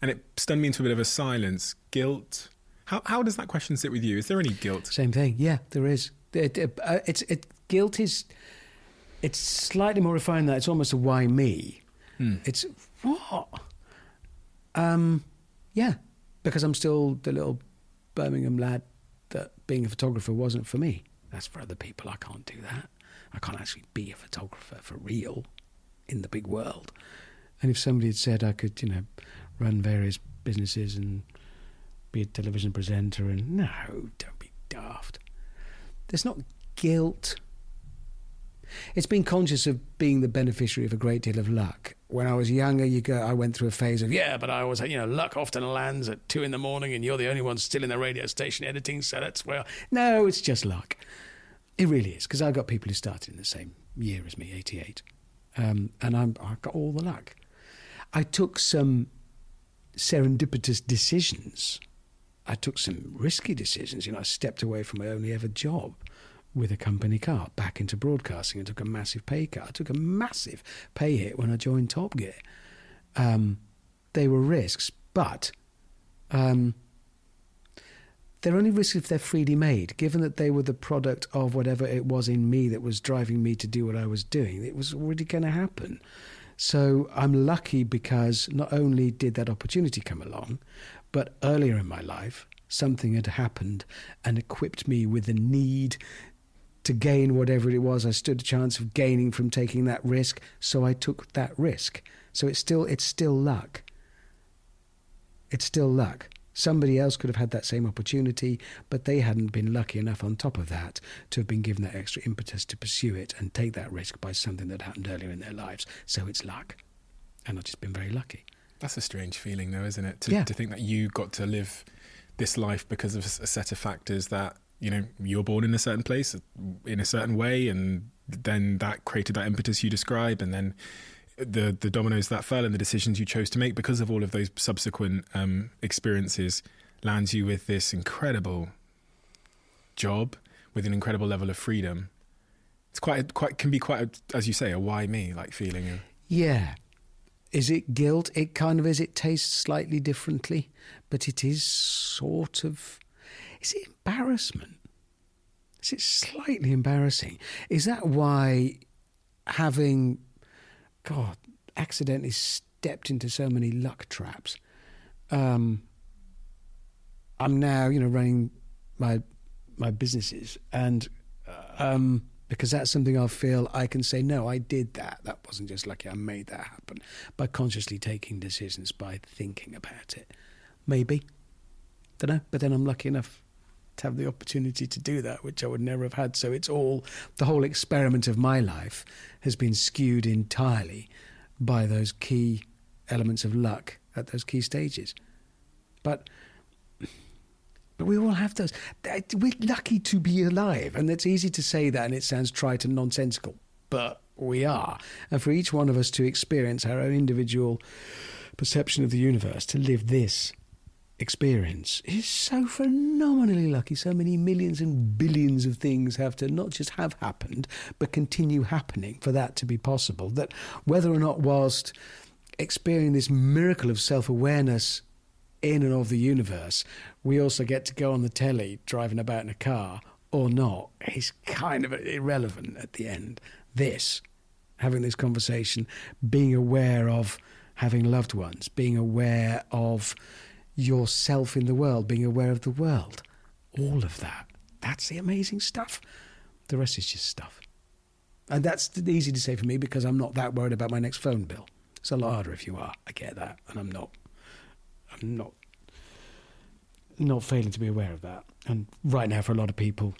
and it stunned me into a bit of a silence. Guilt? How, how does that question sit with you? Is there any guilt? Same thing. Yeah, there is. It, it, uh, it's it, guilt is. It's slightly more refined. than That it's almost a why me. It's what? Um, yeah, because I'm still the little Birmingham lad being a photographer wasn't for me. That's for other people. I can't do that. I can't actually be a photographer for real in the big world. And if somebody had said I could, you know, run various businesses and be a television presenter and no, don't be daft. There's not guilt. It's being conscious of being the beneficiary of a great deal of luck. When I was younger, you go. I went through a phase of yeah, but I was you know luck often lands at two in the morning, and you're the only one still in the radio station editing, so that's where. No, it's just luck. It really is because I've got people who started in the same year as me, '88, um, and I'm I got all the luck. I took some serendipitous decisions. I took some risky decisions. You know, I stepped away from my only ever job with a company car back into broadcasting and took a massive pay cut. I took a massive pay hit when I joined Top Gear. Um, they were risks, but um, they're only risks if they're freely made. Given that they were the product of whatever it was in me that was driving me to do what I was doing, it was already going to happen. So I'm lucky because not only did that opportunity come along, but earlier in my life, something had happened and equipped me with the need to gain whatever it was I stood a chance of gaining from taking that risk. So I took that risk. So it's still it's still luck. It's still luck. Somebody else could have had that same opportunity, but they hadn't been lucky enough on top of that to have been given that extra impetus to pursue it and take that risk by something that happened earlier in their lives. So it's luck. And I've just been very lucky. That's a strange feeling, though, isn't it? To, Yeah. to think that you got to live this life because of a set of factors that you know you were born in a certain place in a certain way, and then that created that impetus you describe, and then the the dominoes that fell and the decisions you chose to make because of all of those subsequent um, experiences lands you with this incredible job with an incredible level of freedom. It's quite quite can be quite a, as you say a why me like feeling. Of, Yeah. Is it guilt? It kind of is. It tastes slightly differently, but it is sort of. Is it embarrassment? Is it slightly embarrassing? Is that why having, God, accidentally stepped into so many luck traps? Um, I'm now, you know, running my my businesses, and um, because that's something I feel I can say, no, I did that. That wasn't just lucky. I made that happen by consciously taking decisions, by thinking about it. Maybe, don't know. But then I'm lucky enough to have the opportunity to do that, which I would never have had. So it's all the whole experiment of my life has been skewed entirely by those key elements of luck at those key stages. But but we all have those. We're lucky to be alive. And it's easy to say that and it sounds trite and nonsensical, but we are. And for each one of us to experience our own individual perception of the universe, to live this experience, is so phenomenally lucky. So many millions and billions of things have to not just have happened, but continue happening for that to be possible. That whether or not, whilst experiencing this miracle of self awareness in and of the universe, we also get to go on the telly driving about in a car or not is kind of irrelevant at the end. This, having this conversation, being aware of having loved ones, being aware of yourself in the world, being aware of the world, all of that. That's the amazing stuff. The rest is just stuff. And that's easy to say for me because I'm not that worried about my next phone bill. It's a lot harder if you are. I get that. And I'm not. I'm not not failing to be aware of that. And right now, for a lot of people,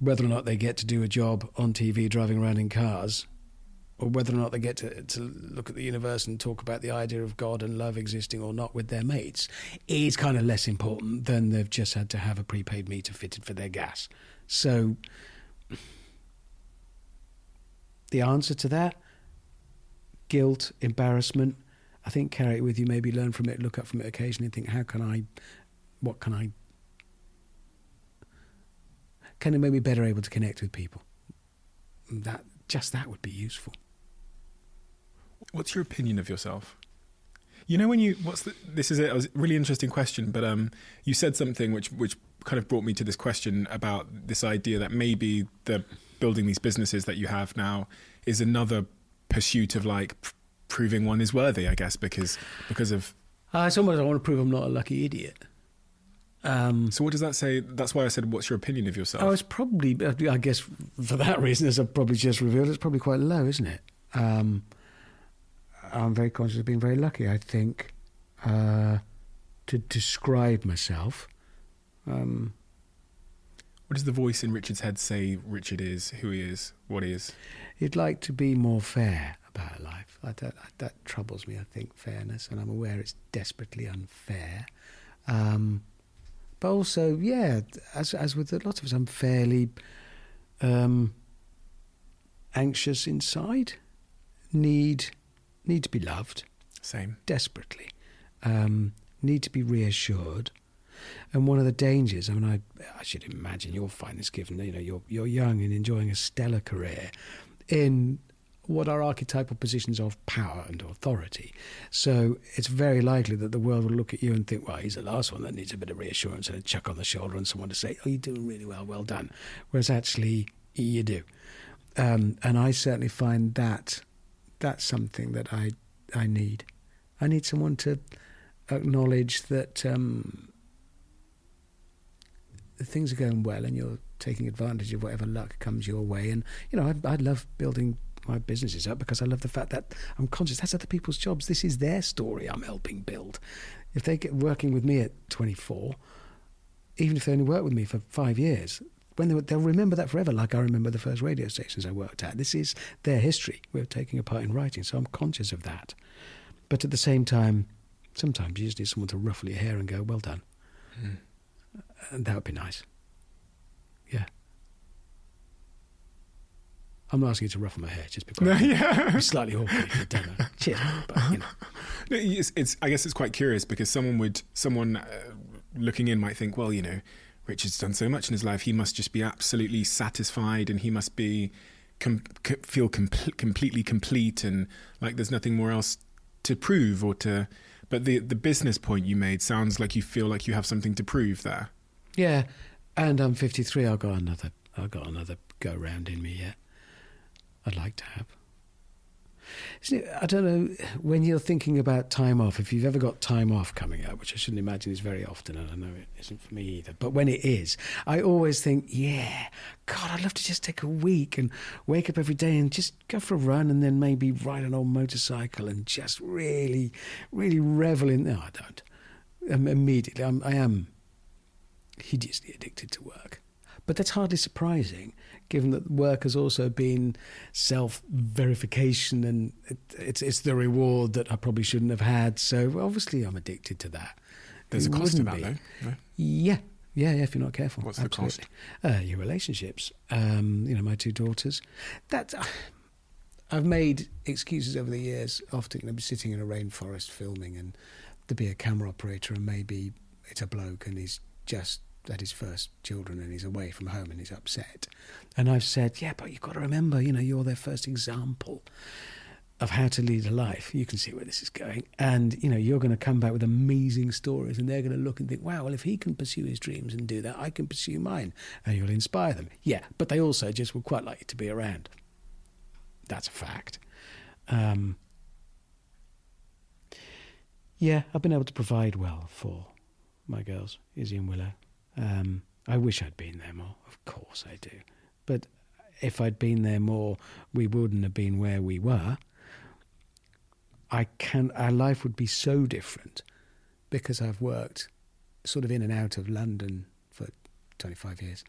whether or not they get to do a job on TV driving around in cars, or whether or not they get to, to look at the universe and talk about the idea of God and love existing or not with their mates, is kind of less important than they've just had to have a prepaid meter fitted for their gas. So, the answer to that guilt, embarrassment, I think carry it with you, maybe learn from it, look up from it occasionally think, how can I, what can I, can it make me better able to connect with people? That, just that would be useful. What's your opinion of yourself? You know when you what's the, this is a, a really interesting question, but um, you said something which which kind of brought me to this question about this idea that maybe the building these businesses that you have now is another pursuit of like p- proving one is worthy, I guess, because because of. Uh, it's almost I want to prove I'm not a lucky idiot. Um, So what does that say? That's why I said, what's your opinion of yourself? Oh, it's probably, I guess, for that reason, as I've probably just revealed, it's probably quite low, isn't it? Um, I'm very conscious of being very lucky. I think uh, to describe myself. Um, what does the voice in Richard's head say? Richard is who he is, what he is. you'd like to be more fair about life. I don't, that troubles me. I think fairness, and I'm aware it's desperately unfair. Um, but also, yeah, as as with a lot of us, I'm fairly um, anxious inside. Need need to be loved Same. desperately. Um, need to be reassured. And one of the dangers, I mean, I, I should imagine you'll find this given, you know, you're, you're young and enjoying a stellar career in what are archetypal positions of power and authority. So it's very likely that the world will look at you and think, well, he's the last one that needs a bit of reassurance and a chuck on the shoulder and someone to say, oh, you're doing really well, well done. Whereas actually, you do. Um, and I certainly find that that's something that I I need. I need someone to acknowledge that um, things are going well and you're taking advantage of whatever luck comes your way. And you know, I, I love building my businesses up because I love the fact that I'm conscious that's other people's jobs. This is their story I'm helping build. If they get working with me at 24, even if they only work with me for five years, when they, they'll remember that forever, like I remember the first radio stations I worked at. This is their history. We're taking a part in writing, so I'm conscious of that. But at the same time, sometimes you just need someone to ruffle your hair and go, "Well done," and that would be nice. Yeah. I'm not asking you to ruffle my hair, just because yeah. I'm slightly awkward. [laughs] Cheers, but you know. No, it's, it's, I guess it's quite curious because someone would, someone uh, looking in might think, well, you know, Richard's done so much in his life. He must just be absolutely satisfied, and he must be com- feel com- completely complete, and like there's nothing more else to prove or to. But the the business point you made sounds like you feel like you have something to prove there. Yeah, and I'm 53. I've got another. I've got another go round in me yet. I'd like to have. I don't know when you're thinking about time off. If you've ever got time off coming up, which I shouldn't imagine is very often, and I know it isn't for me either. But when it is, I always think, yeah, God, I'd love to just take a week and wake up every day and just go for a run, and then maybe ride an old motorcycle and just really, really revel in. No, I don't. Um, immediately, I'm, I am hideously addicted to work. But that's hardly surprising, given that work has also been self verification and it, it's, it's the reward that I probably shouldn't have had. So obviously, I'm addicted to that. There's Who a cost to that, though. No? Yeah, yeah, yeah. If you're not careful, What's the cost? Absolutely. Uh, your relationships. Um, you know, my two daughters. That [sighs] I've made excuses over the years. Often, you know, be sitting in a rainforest filming, and to be a camera operator, and maybe it's a bloke, and he's just had his first children, and he's away from home, and he's upset. And I've said, yeah, but you've got to remember, you know, you're their first example of how to lead a life. You can see where this is going. And, you know, you're going to come back with amazing stories and they're going to look and think, wow, well, if he can pursue his dreams and do that, I can pursue mine. And you'll inspire them. Yeah, but they also just would quite like you to be around. That's a fact. Um, yeah, I've been able to provide well for my girls, Izzy and Willow. Um, I wish I'd been there more. Of course I do. But if I'd been there more, we wouldn't have been where we were. I can our life would be so different because I've worked sort of in and out of London for 25 years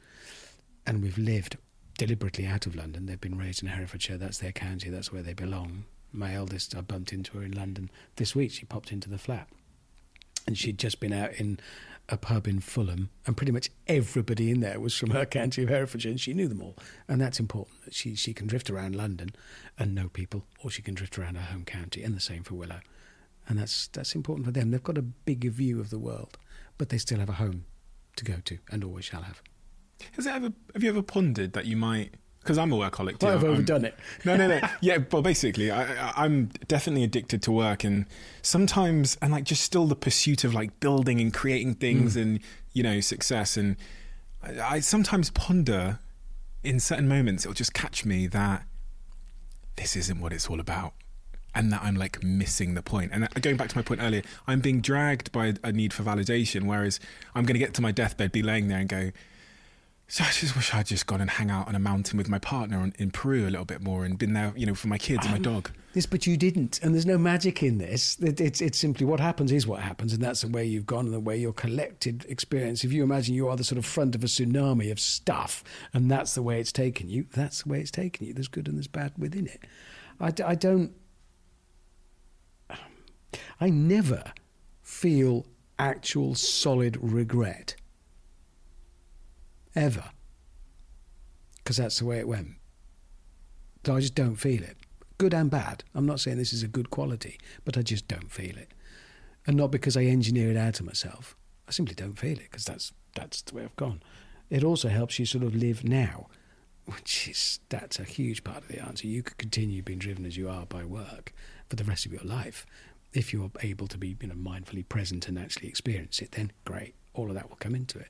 and we've lived deliberately out of London. They've been raised in Herefordshire, that's their county, that's where they belong. My eldest, I bumped into her in London this week. She popped into the flat and she'd just been out in a pub in Fulham, and pretty much everybody in there was from [laughs] her county of Herefordshire, and she knew them all. And that's important. That she she can drift around London and know people, or she can drift around her home county, and the same for Willow. And that's that's important for them. They've got a bigger view of the world, but they still have a home to go to, and always shall have. Has it ever? Have you ever pondered that you might? Because I'm a workaholic too. I've I'm- overdone it. [laughs] No, no, no. Yeah, but basically, I, I, I'm definitely addicted to work, and sometimes, and like just still the pursuit of like building and creating things, mm. and you know, success. And I, I sometimes ponder, in certain moments, it'll just catch me that this isn't what it's all about. And that I'm like missing the point. And uh, going back to my point earlier, I'm being dragged by a need for validation, whereas I'm going to get to my deathbed, be laying there and go, so I just wish I'd just gone and hang out on a mountain with my partner in, in Peru a little bit more and been there, you know, for my kids and my um, dog. Yes, but you didn't, and there's no magic in this. It, it's it's simply what happens is what happens, and that's the way you've gone and the way your collected experience. If you imagine you are the sort of front of a tsunami of stuff, and that's the way it's taken you, that's the way it's taken you. There's good and there's bad within it. I don't. I never feel actual solid regret. Ever. Because that's the way it went. So I just don't feel it. Good and bad. I'm not saying this is a good quality, but I just don't feel it. And not because I engineer it out of myself. I simply don't feel it because that's that's the way I've gone. It also helps you sort of live now, which is that's a huge part of the answer. You could continue being driven as you are by work for the rest of your life. If you're able to be, you know, mindfully present and actually experience it, then great. All of that will come into it.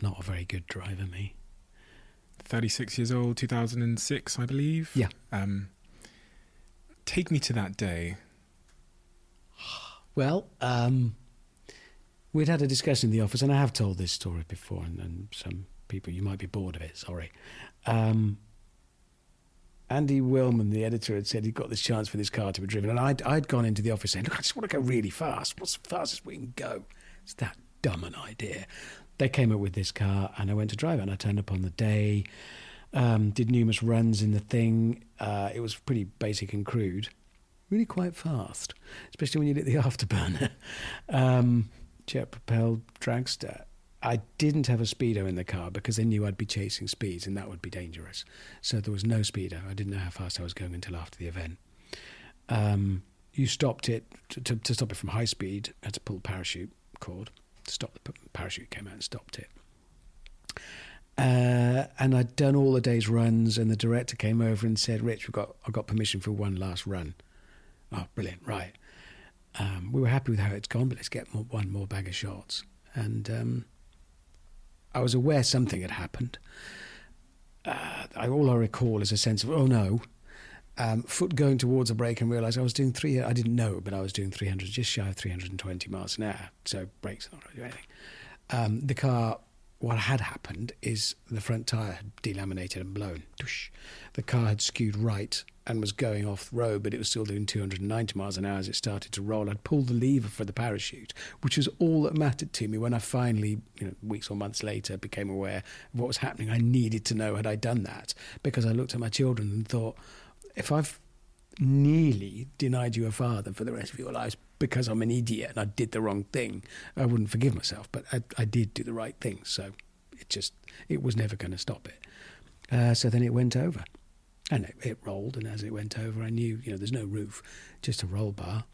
not a very good driver, me. 36 years old, 2006, I believe. Yeah. Um, take me to that day. Well, um, we'd had a discussion in the office, and I have told this story before, and, and some people, you might be bored of it, sorry. Um, Andy Wilman, the editor, had said he'd got this chance for this car to be driven, and I'd, I'd gone into the office saying, Look, I just want to go really fast. What's the fastest we can go? It's that dumb an idea. They came up with this car, and I went to drive it, and I turned up on the day, um, did numerous runs in the thing. Uh, it was pretty basic and crude really quite fast, especially when you lit the [laughs] afterburner. Um, jet propelled dragster. I didn't have a speedo in the car because they knew I'd be chasing speeds and that would be dangerous. So there was no speedo. I didn't know how fast I was going until after the event. Um, you stopped it to, to, to stop it from high speed. Had to pull the parachute cord to stop the parachute. Came out and stopped it. Uh, and I'd done all the day's runs, and the director came over and said, "Rich, we've got I've got permission for one last run." Oh, brilliant! Right. Um, we were happy with how it's gone, but let's get more, one more bag of shots. And um, I was aware something had happened. Uh, I, all I recall is a sense of, oh no, um, foot going towards a brake and realised I was doing three. I didn't know, but I was doing 300, just shy of 320 miles an hour. So brakes not to do anything. Um, the car, what had happened is the front tyre had delaminated and blown. The car had skewed right and was going off the road, but it was still doing 290 miles an hour as it started to roll. I'd pulled the lever for the parachute, which was all that mattered to me when I finally, you know, weeks or months later, became aware of what was happening. I needed to know had I done that because I looked at my children and thought, if I've nearly denied you a father for the rest of your lives because I'm an idiot and I did the wrong thing, I wouldn't forgive myself. But I, I did do the right thing, so it just it was never going to stop it. Uh, so then it went over, and it, it rolled. And as it went over, I knew you know there's no roof, just a roll bar.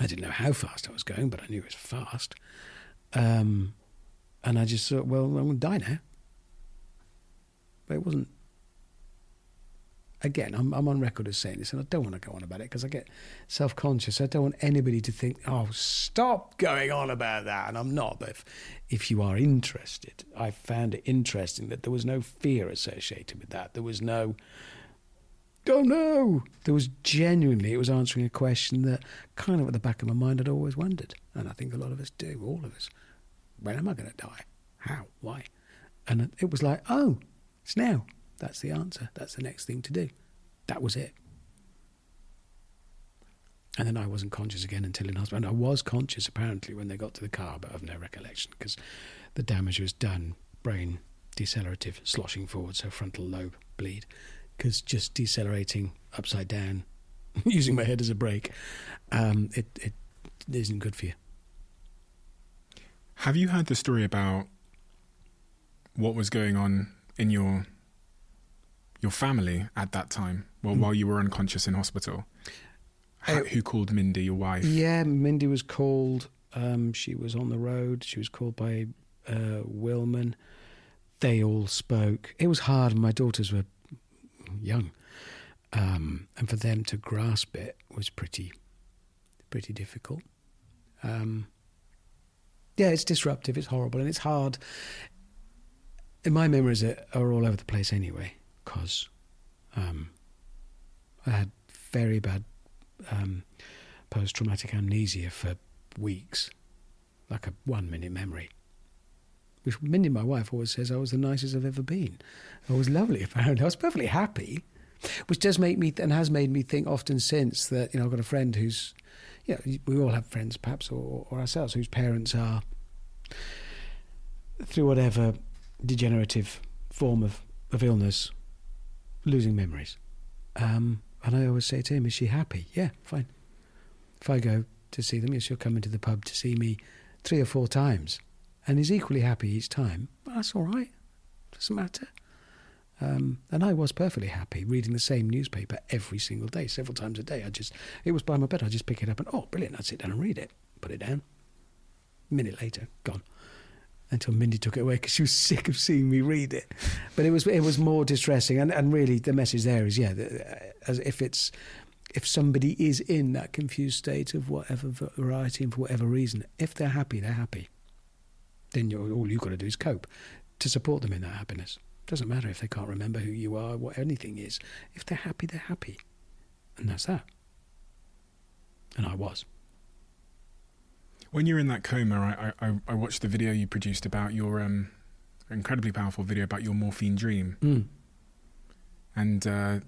I didn't know how fast I was going, but I knew it was fast. Um, and I just thought, well, I'm going to die now. But it wasn't again, I'm, I'm on record as saying this, and I don't want to go on about it because I get self conscious. I don't want anybody to think, oh, stop going on about that. And I'm not. But if, if you are interested, I found it interesting that there was no fear associated with that. There was no, oh no. There was genuinely, it was answering a question that kind of at the back of my mind I'd always wondered. And I think a lot of us do, all of us. When am I going to die? How? Why? And it was like, oh, it's now. That's the answer. That's the next thing to do. That was it. And then I wasn't conscious again until in hospital. And I was conscious apparently when they got to the car, but I've no recollection because the damage was done. Brain decelerative, sloshing forward, so frontal lobe bleed. Because just decelerating upside down, [laughs] using my head as a brake, um, it, it isn't good for you. Have you heard the story about what was going on in your your family at that time, well, Mm. while you were unconscious in hospital? How, Uh, who called Mindy, your wife? Yeah, Mindy was called. Um, she was on the road. She was called by uh, Wilman. They all spoke. It was hard. My daughters were young, um, and for them to grasp it was pretty, pretty difficult. Um, yeah, it's disruptive. It's horrible, and it's hard. And my memories are, are all over the place anyway, because um, I had very bad um, post traumatic amnesia for weeks. like a one minute memory. Which Mindy, my wife, always says I was the nicest I've ever been. I was lovely, [laughs] apparently. I was perfectly happy, which does make me, and has made me think often since that, you know, I've got a friend who's, yeah, we all have friends perhaps, or, or ourselves, whose parents are, through whatever degenerative form of, of illness, losing memories. Um, and I always say to him, Is she happy? Yeah, fine. If I go to see them, yes, she'll come into the pub to see me three or four times and is equally happy each time. Well, that's all right. Doesn't matter. Um, and I was perfectly happy reading the same newspaper every single day, several times a day. I just, it was by my bed. I just pick it up and, oh, brilliant. I'd sit down and read it, put it down. A minute later, gone. Until Mindy took it away because she was [laughs] sick of seeing me read it. But it was, it was more distressing. And, and really, the message there is, yeah, uh, as if it's, if somebody is in that confused state of whatever variety and for whatever reason, if they're happy, they're happy. Then all you've got to do is cope to support them in that happiness. Doesn't matter if they can't remember who you are, what anything is. If they're happy, they're happy. And that's that. And I was. When you're in that coma, I, I, I watched the video you produced about your um, incredibly powerful video about your morphine dream. Mm. And uh,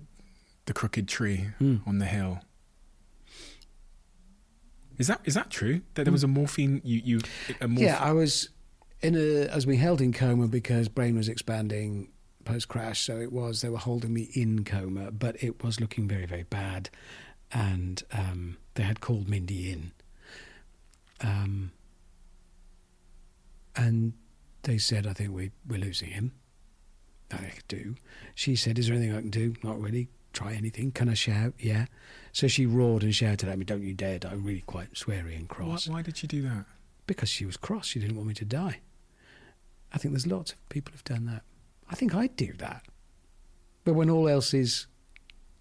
the crooked tree mm. on the hill. Is that is that true? That there was a morphine you you a Yeah, I was in a as we held in coma because brain was expanding post crash, so it was they were holding me in coma, but it was looking very very bad, and um, they had called Mindy in, um, and they said, "I think we we're losing him." I could do. She said, "Is there anything I can do?" Not really. Try anything. Can I shout? Yeah. So she roared and shouted at me, "Don't you dare!" I'm really quite sweary and cross. Why, why did she do that? Because she was cross. She didn't want me to die. I think there's lots of people who've done that. I think I'd do that. But when all else is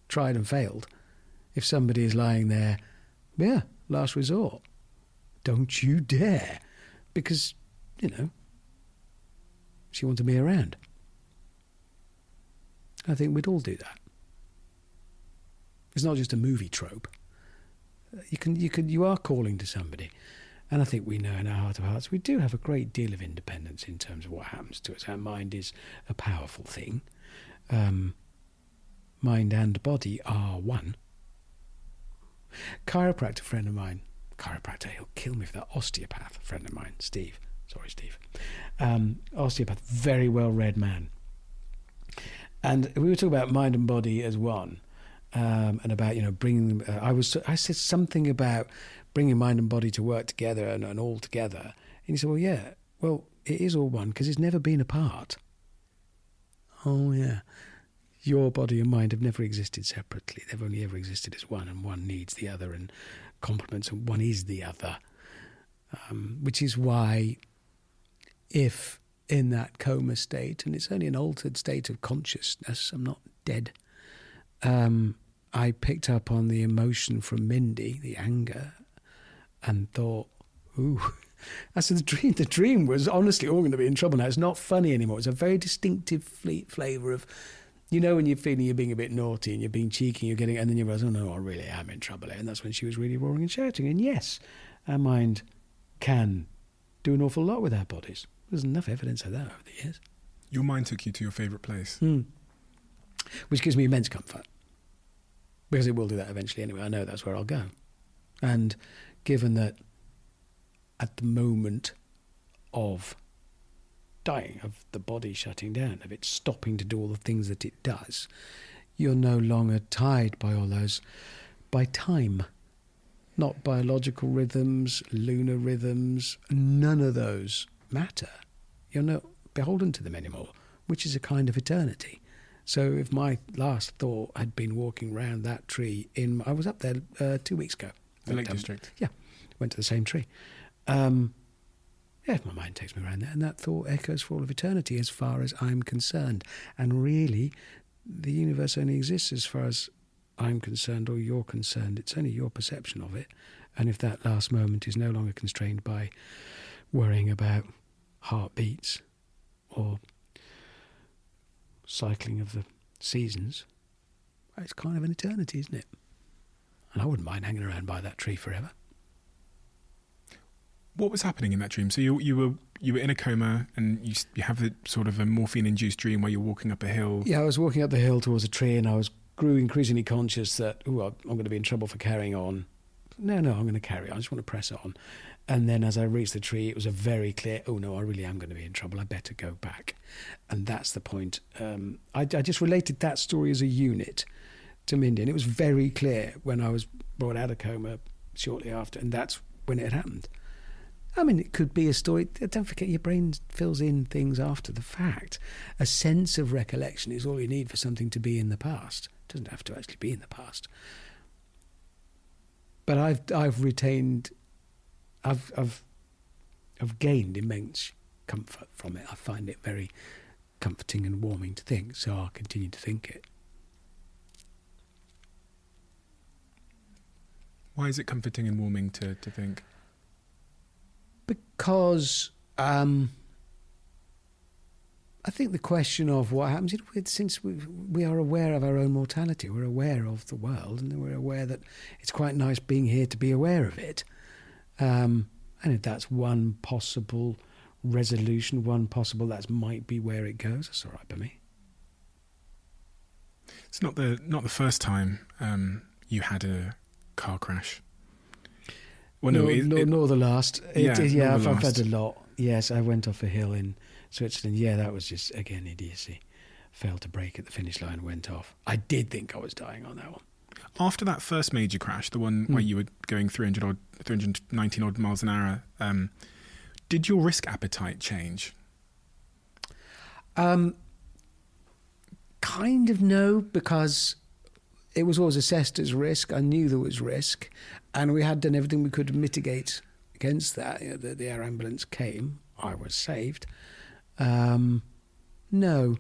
tried and failed, if somebody is lying there, yeah, last resort, don't you dare. Because, you know, she wanted me around. I think we'd all do that. It's not just a movie trope. You can, you can, you are calling to somebody. And I think we know in our heart of hearts we do have a great deal of independence in terms of what happens to us. Our mind is a powerful thing. Um, mind and body are one. Chiropractor friend of mine, chiropractor, he'll kill me for that. Osteopath friend of mine, Steve. Sorry, Steve. Um, osteopath, very well read man. And we were talking about mind and body as one. Um, and about you know bringing. Uh, I was I said something about bringing mind and body to work together and, and all together. And he said, Well, yeah, well, it is all one because it's never been apart. Oh, yeah. Your body and mind have never existed separately. They've only ever existed as one, and one needs the other and complements, and one is the other. Um, which is why, if in that coma state, and it's only an altered state of consciousness, I'm not dead, um, I picked up on the emotion from Mindy, the anger, and thought, ooh. [laughs] I said the dream. The dream was honestly all going to be in trouble now. It's not funny anymore. It's a very distinctive flavour of, you know, when you're feeling you're being a bit naughty and you're being cheeky, you're getting, and then you realise, oh no, I really am in trouble. And that's when she was really roaring and shouting. And yes, our mind can do an awful lot with our bodies. There's enough evidence of that over the years. Your mind took you to your favourite place, mm. which gives me immense comfort because it will do that eventually anyway. I know that's where I'll go, and given that at the moment of dying, of the body shutting down, of it stopping to do all the things that it does, you're no longer tied by all those, by time, not biological rhythms, lunar rhythms, none of those matter. You're not beholden to them anymore, which is a kind of eternity. So if my last thought had been walking round that tree in, I was up there uh, two weeks ago. The Lake um, District. Yeah, went to the same tree. Um, yeah, my mind takes me around there, and that thought echoes for all of eternity as far as I'm concerned. And really, the universe only exists as far as I'm concerned or you're concerned. It's only your perception of it. And if that last moment is no longer constrained by worrying about heartbeats or cycling of the seasons, it's kind of an eternity, isn't it? And I wouldn't mind hanging around by that tree forever. What was happening in that dream? So you you were you were in a coma and you you have the sort of a morphine induced dream where you're walking up a hill. Yeah, I was walking up the hill towards a tree, and I was grew increasingly conscious that oh, I'm going to be in trouble for carrying on. No, no, I'm going to carry on. I just want to press on. And then as I reached the tree, it was a very clear. Oh no, I really am going to be in trouble. I better go back. And that's the point. Um, I, I just related that story as a unit to Mindy, and it was very clear when I was brought out of coma shortly after, and that's when it happened. I mean, it could be a story. Don't forget, your brain fills in things after the fact. A sense of recollection is all you need for something to be in the past. It doesn't have to actually be in the past. But I've I've retained, I've I've I've gained immense comfort from it. I find it very comforting and warming to think. So I'll continue to think it. Why is it comforting and warming to to think? Because um, I think the question of what happens, since we, we are aware of our own mortality, we're aware of the world, and we're aware that it's quite nice being here to be aware of it. Um, and if that's one possible resolution, one possible that might be where it goes, that's all right by me. It's not the not the first time um, you had a car crash. Well, no, nor, it- nor, it- nor the last. It, Yeah, yeah, I've, I've had a lot. Yes, I went off a hill in Switzerland. Yeah, that was just again idiocy. Failed to brake at the finish line, went off. I did think I was dying on that one. after that first major crash, the one Hmm. where you were going 300 odd, 319 odd miles an hour, um, did your risk appetite change? Um, kind of no, because it was always assessed as risk. I knew there was risk, and we had done everything we could to mitigate against that. You know, the, the air ambulance came. I was saved. Um, no,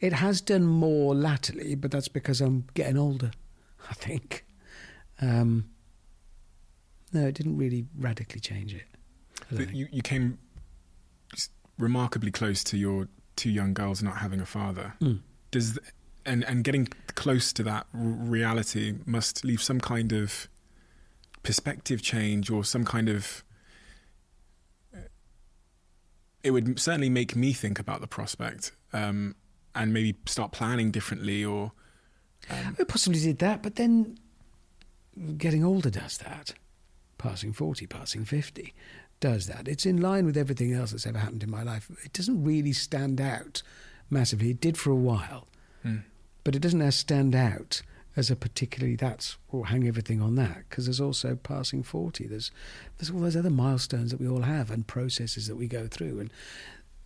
it has done more latterly, but that's because I'm getting older. [laughs] I think. Um, no, it didn't really radically change it. But. You, you came remarkably close to your two young girls not having a father. Mm. Does and and getting close to that r- reality must leave some kind of perspective change or some kind of. Uh, it would certainly make me think about the prospect um, and maybe start planning differently or. Um, we possibly did that, but then getting older does that. Passing 40, passing 50 does that. It's in line with everything else that's ever happened in my life. It doesn't really stand out massively. It did for a while, hmm. But it doesn't now stand out as a particularly that's or hang everything on that because there's also passing 40 there's there's all those other milestones that we all have and processes that we go through and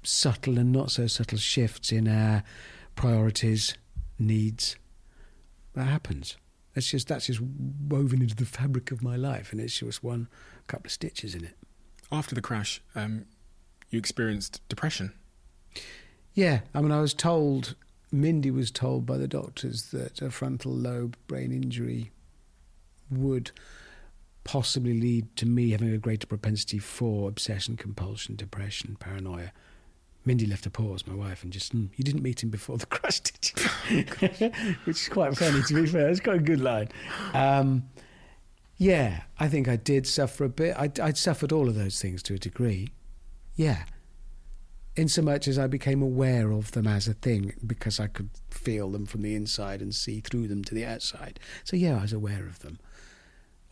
subtle and not so subtle shifts in our priorities needs that happens. That's just that's just woven into the fabric of my life, and it's just one couple of stitches in it. After the crash, um, you experienced depression. Yeah, I mean, I was told, Mindy was told by the doctors that a frontal lobe brain injury would possibly lead to me having a greater propensity for obsession, compulsion, depression, paranoia. Mindy left a pause, my wife, and just, mm, you didn't meet him before the crash, did you? [laughs] Which is quite funny, to be fair. It's quite a good line. Um, yeah, I think I did suffer a bit. I, I'd suffered all of those things to a degree. Yeah in so much as I became aware of them as a thing because I could feel them from the inside and see through them to the outside. So, yeah, I was aware of them.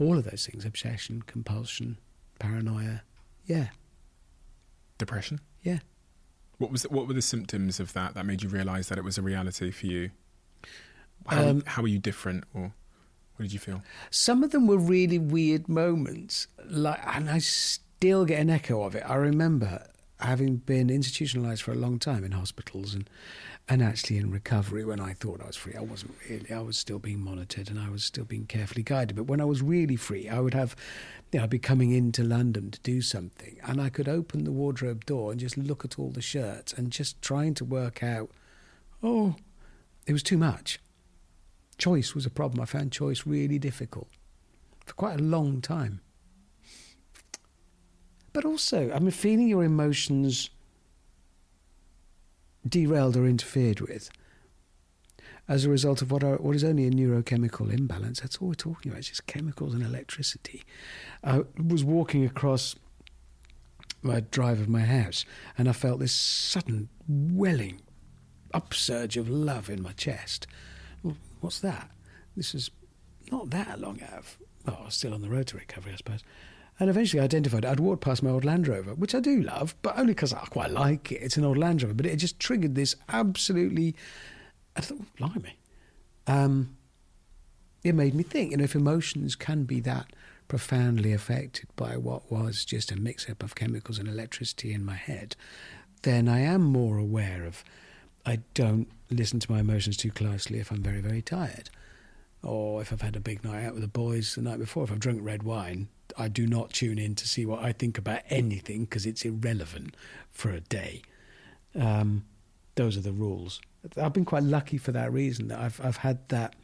All of those things obsession, compulsion, paranoia. Yeah, Depression. yeah. What was what were the symptoms of that that made you realise that it was a reality for you? How, Um, how were you different, or what did you feel? Some of them were really weird moments, like, and I still get an echo of it. I remember having been institutionalized for a long time in hospitals and and actually in recovery when I thought I was free. I wasn't really. I was still being monitored and I was still being carefully guided. But when I was really free, I would have, you know, I'd be coming into London to do something, and I could open the wardrobe door and just look at all the shirts and just trying to work out. Oh, it was too much. Choice was a problem. I found choice really difficult for quite a long time. But also, I mean, feeling your emotions derailed or interfered with as a result of what, are, what is only a neurochemical imbalance. That's all we're talking about. It's just chemicals and electricity. I was walking across my drive of my house, and I felt this sudden welling upsurge of love in my chest. What's that? This is not that long out. Well, I was still on the road to recovery, I suppose. And eventually I identified it. I'd walked past my old Land Rover, which I do love, but only because I quite like it. It's an old Land Rover, but it just triggered this absolutely. I thought, blimey. Um, it made me think, you know, if emotions can be that profoundly affected by what was just a mix up of chemicals and electricity in my head, then I am more aware of. I don't listen to my emotions too closely if I'm very, very tired. Or if I've had a big night out with the boys the night before, if I've drunk red wine, I do not tune in to see what I think about anything because it's irrelevant for a day. Um, those are the rules. I've been quite lucky for that reason that I've I've had that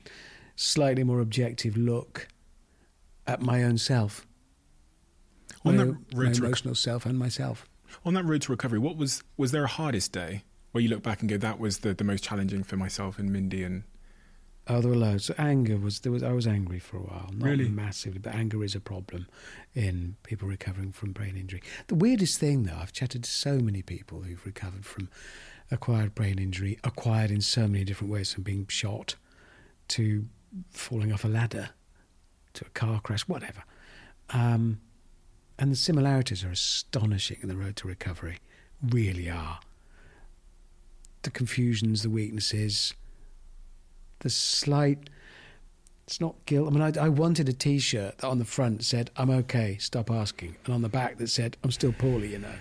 slightly more objective look at my own self, On my, that my road to rec- emotional self and myself. On that road to recovery, what was was there a hardest day where you look back and go, that was the, the most challenging for myself and Mindy and Oh, there were loads. So anger was there was I was angry for a while, not Really? massively, but anger is a problem in people recovering from brain injury. The weirdest thing, though, I've chatted to so many people who've recovered from acquired brain injury, acquired in so many different ways, from being shot to falling off a ladder to a car crash, whatever. Um, and the similarities are astonishing in the road to recovery, really are. The confusions, the weaknesses, the slight it's not guilt. I mean I, I wanted a t-shirt that on the front said i'm okay stop asking and on the back that said i'm still poorly you know.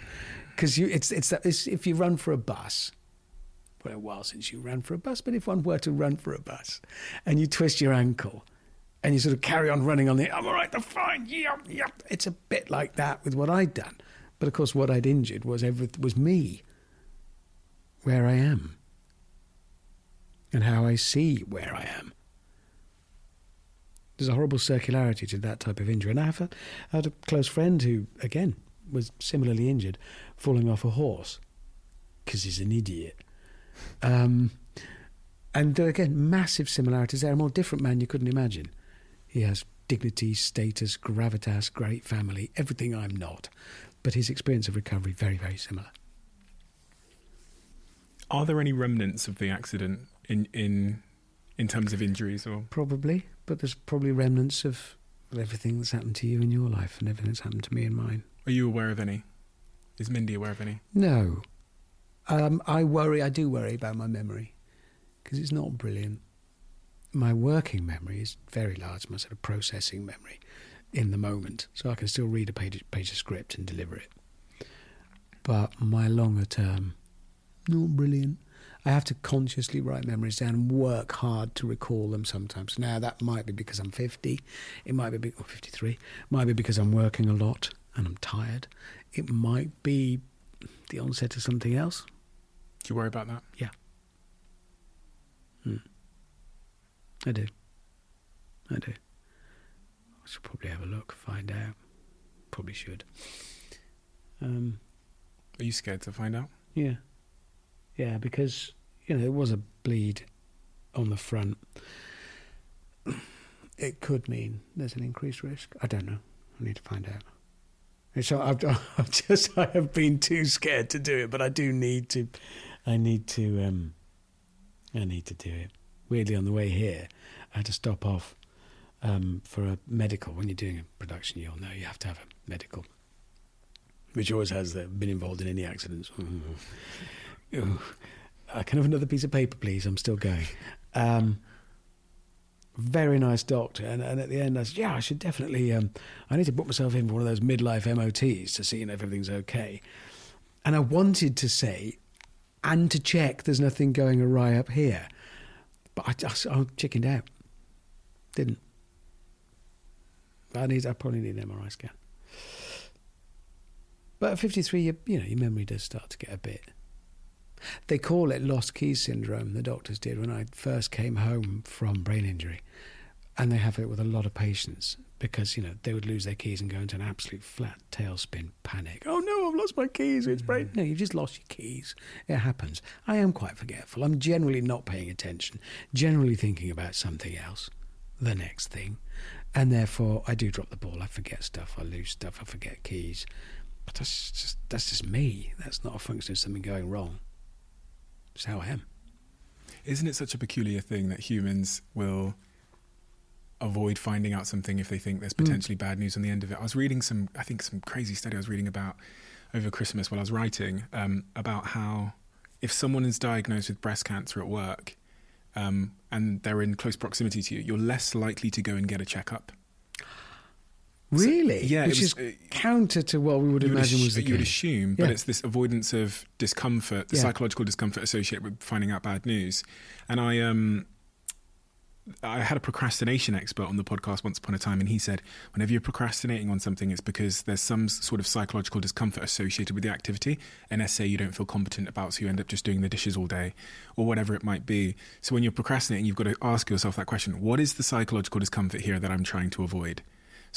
Because you it's it's that it's, if you run for a bus well a while since you ran for a bus but if one were to run for a bus and you twist your ankle and you sort of carry on running on the i'm all right i'm fine yep yep it's a bit like that with what i'd done. But of course what i'd injured was everything was me where i am and how I see where I am. There's a horrible circularity to that type of injury. And I have a, I had a close friend who, again, was similarly injured, falling off a horse because he's an idiot. Um, and again, massive similarities there. A more different man you couldn't imagine. He has dignity, status, gravitas, great family, everything I'm not. But his experience of recovery, very, very similar. are there any remnants of the accident in in in terms of injuries or Probably, but there's probably remnants of everything that's happened to you in your life and everything that's happened to me in mine. are you aware of any? Is Mindy aware of any? No. Um, I worry, I do worry about my memory because it's not brilliant. My working memory is very large, my sort of processing memory in the moment. So I can still read a page, page of script and deliver it. But my longer term, not brilliant. I have to consciously write memories down and work hard to recall them sometimes. Now, that might be because I'm 50. It might be, be- or 53. It might be because I'm working a lot and I'm tired. It might be the onset of something else. Do you worry about that? Yeah. Hmm. I do. I do. I should probably have a look, find out. Probably should. Um, Are you scared to find out? yeah. Yeah, because, you know, there was a bleed on the front. It could mean there's an increased risk. I don't know. I need to find out. So I've, [laughs] I've just I have been too scared to do it, but I do need to. I need to. Um, I need to do it. Weirdly, on the way here, I had to stop off um, for a medical. When you're doing a production, you'll know you have to have a medical, which always has uh, been involved in any accidents. [laughs] Ooh. I can have another piece of paper, please. I'm still going. Um, very nice doctor, and, and at the end, I said, "Yeah, I should definitely. Um, I need to book myself in for one of those midlife MOTs to see you know, if everything's okay." And I wanted to say, and to check there's nothing going awry up here, but I just I chickened out. Didn't. I need. I probably need an MRI scan. But at 53, you, you know, your memory does start to get a bit. They call it lost keys syndrome, the doctors did when I first came home from brain injury. And they have it with a lot of patients because, you know, they would lose their keys and go into an absolute flat tailspin panic. Oh no, I've lost my keys. It's brain. No, you've just lost your keys. It happens. I am quite forgetful. I'm generally not paying attention, generally thinking about something else, the next thing. And therefore, I do drop the ball. I forget stuff. I lose stuff. I forget keys. But that's just that's just me. That's not a function of something going wrong. It's how I am. Isn't it such a peculiar thing that humans will avoid finding out something if they think there's potentially bad news on the end of it? I was reading some, I think, some crazy study I was reading about over Christmas while I was writing um, about how if someone is diagnosed with breast cancer at work um, and they're in close proximity to you, you're less likely to go and get a checkup. Really? yeah, Which was, is uh, counter to what we would imagine assu- was the you would assume, but Yeah. it's this avoidance of discomfort, the Yeah. psychological discomfort associated with finding out bad news. And I, um, I had a procrastination expert on the podcast once upon a time, and he said, whenever you're procrastinating on something, it's because there's some sort of psychological discomfort associated with the activity. And let's you don't feel competent about, so you end up just doing the dishes all day, or whatever it might be. So when you're procrastinating, you've got to ask yourself that question: What is the psychological discomfort here that I'm trying to avoid?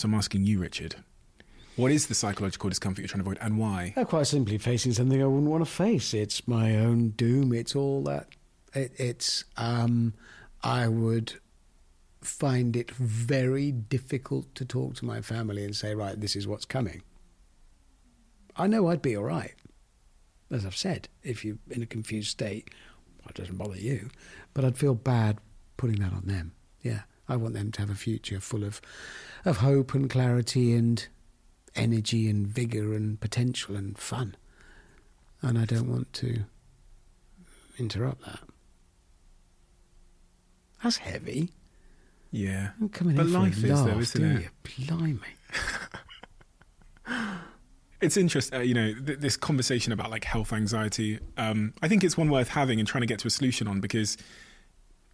So I'm asking you, Richard. What is the psychological discomfort you're trying to avoid, and why? Uh, quite simply, facing something I wouldn't want to face. It's my own doom. It's all that. It, it's. Um, I would find it very difficult to talk to my family and say, right, this is what's coming. I know I'd be all right. As I've said, if you're in a confused state, it doesn't bother you. But I'd feel bad putting that on them. I want them to have a future full of, of hope and clarity and energy and vigor and potential and fun. And I don't want to interrupt that. That's heavy. Yeah. I'm coming But in life for a is, laugh, though, isn't it? you? Blimey. [laughs] It's interesting, uh, you know, th- this conversation about like health anxiety. Um, I think it's one worth having and trying to get to a solution on because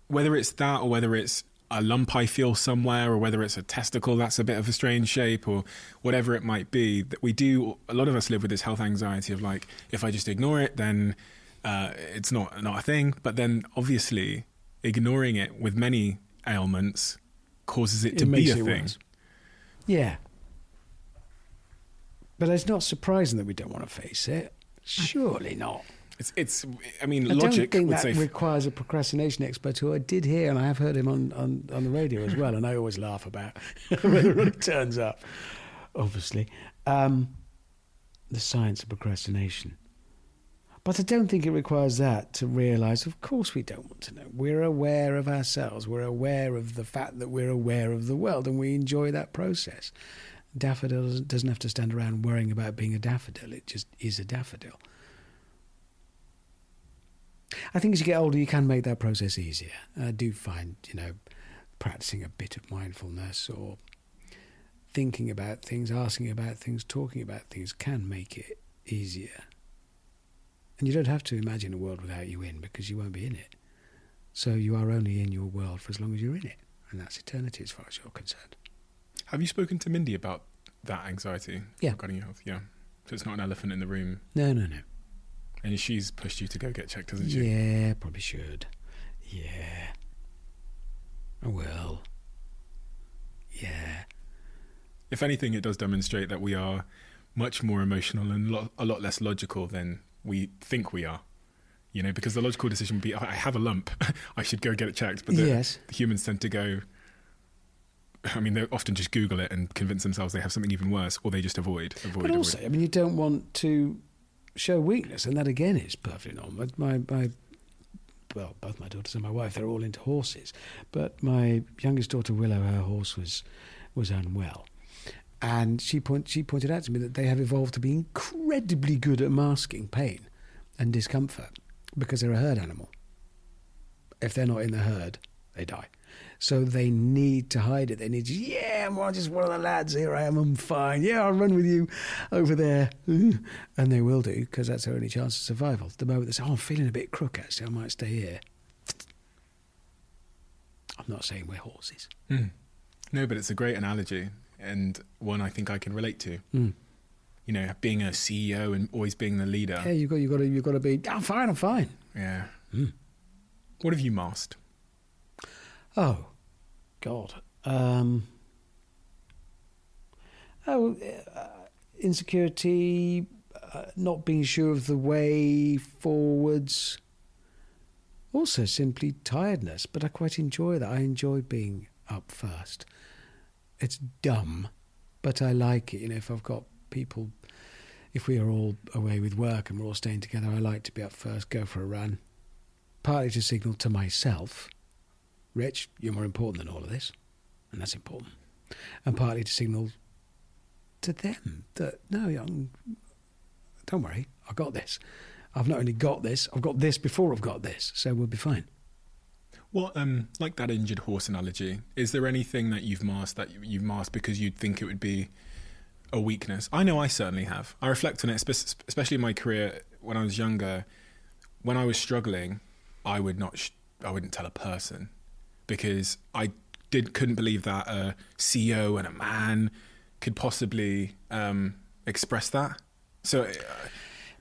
whether it's that or whether it's a lump I feel somewhere or whether it's a testicle that's a bit of a strange shape or whatever it might be, that we do, a lot of us live with this health anxiety of like, if I just ignore it, then uh, it's not, not a thing. But then obviously, ignoring it with many ailments causes it, to be a thing. worse. Yeah. But it's not surprising that we don't want to face it. Surely not. It's, it's, I mean, I logic don't think that requires a procrastination expert who I did hear, and I have heard him on, on, on the radio as well, and I always laugh about [laughs] whether it turns up, obviously. Um, the science of procrastination. But I don't think it requires that to realise, of course, we don't want to know. We're aware of ourselves, we're aware of the fact that we're aware of the world, and we enjoy that process. Daffodil doesn't have to stand around worrying about being a daffodil, it just is a daffodil. I think as you get older, you can make that process easier. I do find, you know, practicing a bit of mindfulness or thinking about things, asking about things, talking about things can make it easier. And you don't have to imagine a world without you in because you won't be in it. So you are only in your world for as long as you're in it. And that's eternity as far as you're concerned. Have you spoken to Mindy about that anxiety Yeah. regarding your health? Yeah. So it's not an elephant in the room. No, no, no. And she's pushed you to go get checked, hasn't she? Yeah, probably should. Yeah. I will. Yeah. If anything, it does demonstrate that we are much more emotional and lo- a lot less logical than we think we are. You know, because the logical decision would be, I have a lump, [laughs] I should go get it checked. But the, Yes. the humans tend to go, I mean, they often just Google it and convince themselves they have something even worse, or they just avoid, avoid, But avoid. also, I mean, you don't want to show weakness, and that again is perfectly normal. My, my, well, both my daughters and my wife, they're all into horses. But my youngest daughter Willow, her horse was was unwell, and she point, she pointed out to me that they have evolved to be incredibly good at masking pain and discomfort because they're a herd animal. If they're not in the herd, they die. So they need to hide it. They need to, yeah, I'm just one of the lads. Here I am. I'm fine. Yeah, I'll run with you over there. [sighs] And they will do because that's their only chance of survival. The moment they say, oh, I'm feeling a bit crook, actually, I might stay here. [tsk] I'm not saying we're horses. Mm. No, but it's a great analogy and one I think I can relate to. Mm. You know, being a CEO and always being the leader. Yeah, you've got, you've got to, you've got to be, I'm fine, I'm fine. Yeah. Mm. What have you masked? Oh, God. Um, oh, uh, insecurity, uh, not being sure of the way forwards. Also, simply tiredness, but I quite enjoy that. I enjoy being up first. It's dumb, but I like it. You know, if I've got people if we are all away with work and we're all staying together, I like to be up first, go for a run. Partly to signal to myself, Rich, you're more important than all of this, and that's important. And partly to signal to them that no, young, don't worry, I got this. I've not only got this, I've got this before I've got this, so we'll be fine. Well, um, like that injured horse analogy, is there anything that you've masked that you- you've masked because you'd think it would be a weakness? I know I certainly have. I reflect on it, especially in my career when I was younger. When I was struggling, I would not, sh- I wouldn't tell a person because I did couldn't believe that a CEO and a man could possibly um, express that. So, uh,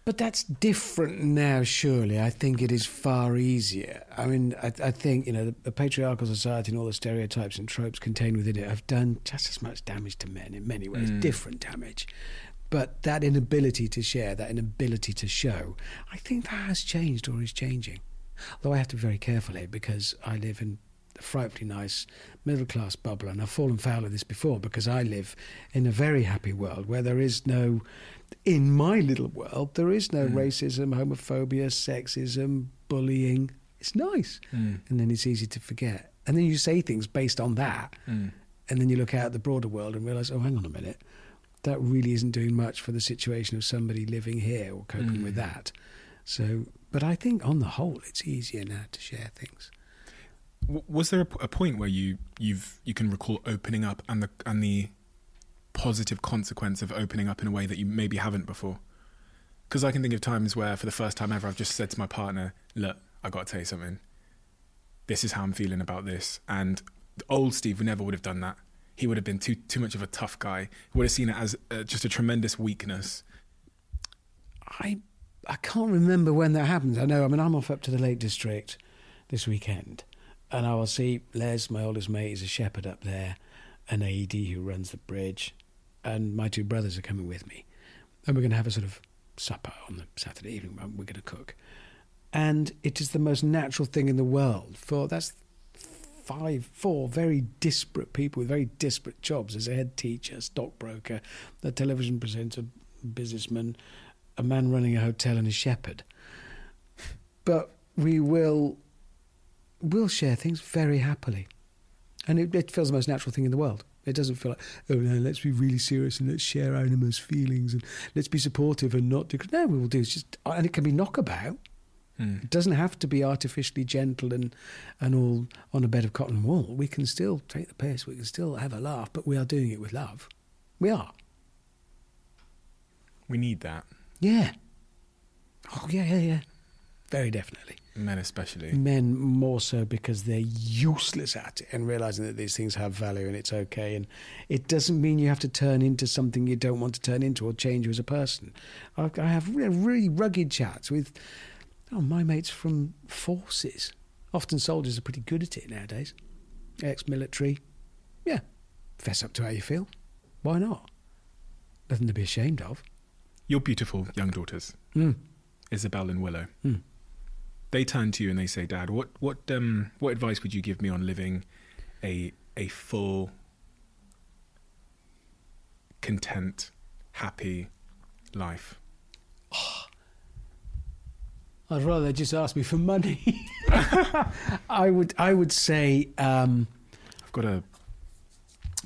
But that's different now, surely. I think it is far easier. I mean, I, I think, you know, the, the patriarchal society and all the stereotypes and tropes contained within it have done just as much damage to men in many ways, different damage. But that inability to share, that inability to show, I think that has changed or is changing. Though I have to be very careful here because I live in frightfully nice middle class bubble, and I've fallen foul of this before because I live in a very happy world where there is no, in my little world, there is no mm. racism, homophobia, sexism, bullying. It's nice. Mm. And then it's easy to forget. And then you say things based on that. Mm. And then you look out at the broader world and realize, oh, hang on a minute. That really isn't doing much for the situation of somebody living here or coping with that. So, but I think on the whole, it's easier now to share things. Was there a, point where you you've you can recall opening up and the and the positive consequence of opening up in a way that you maybe haven't before? Because I can think of times where, for the first time ever, I've just said to my partner, "Look, I got to tell you something. This is how I'm feeling about this." And old Steve never would have done that. He would have been too too much of a tough guy. He would have seen it as uh, just a tremendous weakness. I I can't remember when that happens. I know. I mean, I'm off up to the Lake District this weekend, and I will see Les, my oldest mate, is a shepherd up there, an AED who runs the bridge, and my two brothers are coming with me, and we're going to have a sort of supper on the Saturday evening. We're going to cook, and it is the most natural thing in the world for that's five, four very disparate people with very disparate jobs as a head teacher, stockbroker, a television presenter, businessman, a man running a hotel, and a shepherd. But we will will share things very happily, and it, it feels the most natural thing in the world. It doesn't feel like, oh no, let's be really serious and let's share our innermost feelings and let's be supportive and not do. No, we will do. It's just, and it can be knockabout. Hmm. It doesn't have to be artificially gentle and, and all on a bed of cotton wool. We can still take the piss. We can still have a laugh, but we are doing it with love. We are. We need that, Yeah. Oh, yeah, yeah, yeah. Very definitely. men especially. Men more so because they're useless at it and realizing that these things have value and it's okay. And it doesn't mean you have to turn into something you don't want to turn into or change you as a person. I, I have really, really rugged chats with oh, my mates from forces. Often soldiers are pretty good at it nowadays. Ex military. Yeah. Fess up to how you feel. Why not? Nothing to be ashamed of. Your beautiful young daughters, Mm. Isabel and Willow. Mm. They turn to you and they say, "Dad, what what um what advice would you give me on living a a full, content, happy life?" [sighs] I'd rather they just ask me for money. [laughs] I would I would say um, I've got a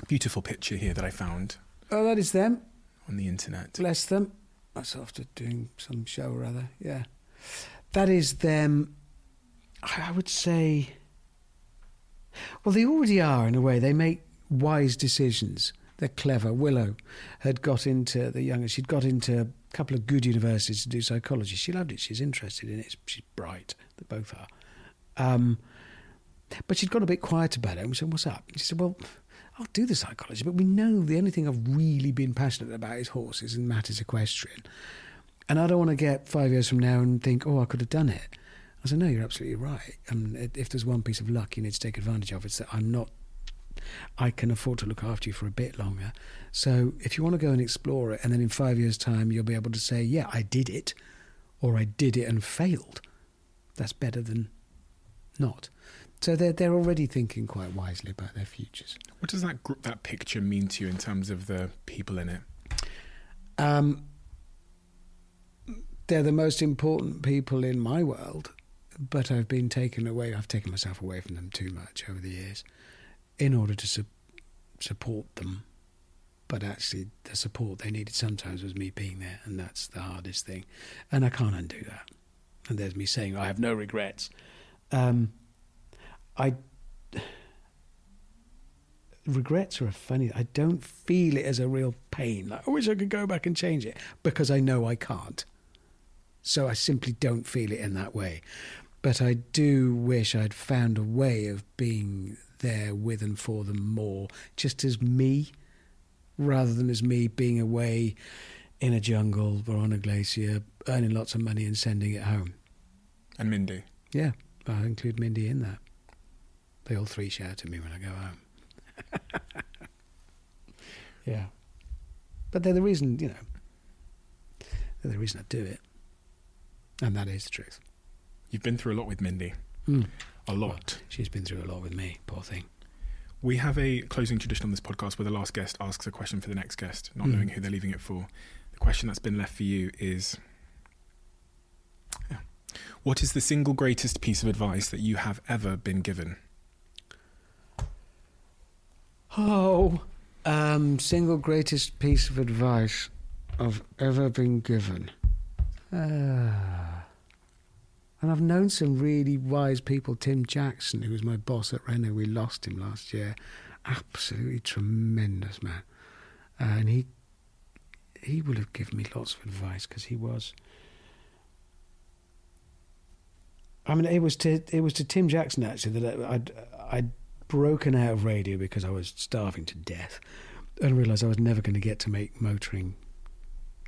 beautiful picture here that I found oh that is them. on the internet. Bless them. That's after doing some show or other. Yeah. That is them I would say well they already are in a way. They make wise decisions. They're clever. Willow had got into the youngest she'd got into a couple of good universities to do psychology. She loved it. She's interested in it. She's bright. They both are. Um, but she'd got a bit quiet about it. And we said, What's up? And she said, Well, I'll do the psychology, but we know the only thing I've really been passionate about is horses and matters equestrian. And I don't want to get five years from now and think, Oh, I could have done it. I said, No, you're absolutely right. And if there's one piece of luck you need to take advantage of, it's that I'm not I can afford to look after you for a bit longer. So if you want to go and explore it, and then in five years' time you'll be able to say, yeah, I did it, or I did it and failed, that's better than not. So they're, they're already thinking quite wisely about their futures. What does that gr- that picture mean to you in terms of the people in it? Um, they're the most important people in my world, but I've been taken away. I've taken myself away from them too much over the years in order to su- support them. But actually, the support they needed sometimes was me being there, and that's the hardest thing. And I can't undo that. And there's me saying, I have no regrets. Um, I regrets are a funny. I don't feel it as a real pain. Like, I wish I could go back and change it because I know I can't. So I simply don't feel it in that way. But I do wish I'd found a way of being there with and for them more, just as me, rather than as me being away in a jungle or on a glacier, earning lots of money and sending it home. And Mindy. Yeah, I include Mindy in that. They all three shout at me when I go home. [laughs] yeah. But they're the reason, you know, they're the reason I do it. And that is the truth. You've been through a lot with Mindy. Mm. A lot. She's been through a lot with me, poor thing. We have a closing tradition on this podcast where the last guest asks a question for the next guest, not Mm. knowing who they're leaving it for. The question that's been left for you is yeah. What is the single greatest piece of advice that you have ever been given? Oh, um, single greatest piece of advice I've ever been given. Ah. And I've known some really wise people. Tim Jackson, who was my boss at Renault, we lost him last year. Absolutely tremendous man, and he he would have given me lots of advice because he was. I mean, it was to it was to Tim Jackson actually that I'd I'd broken out of radio because I was starving to death, and realised I was never going to get to make motoring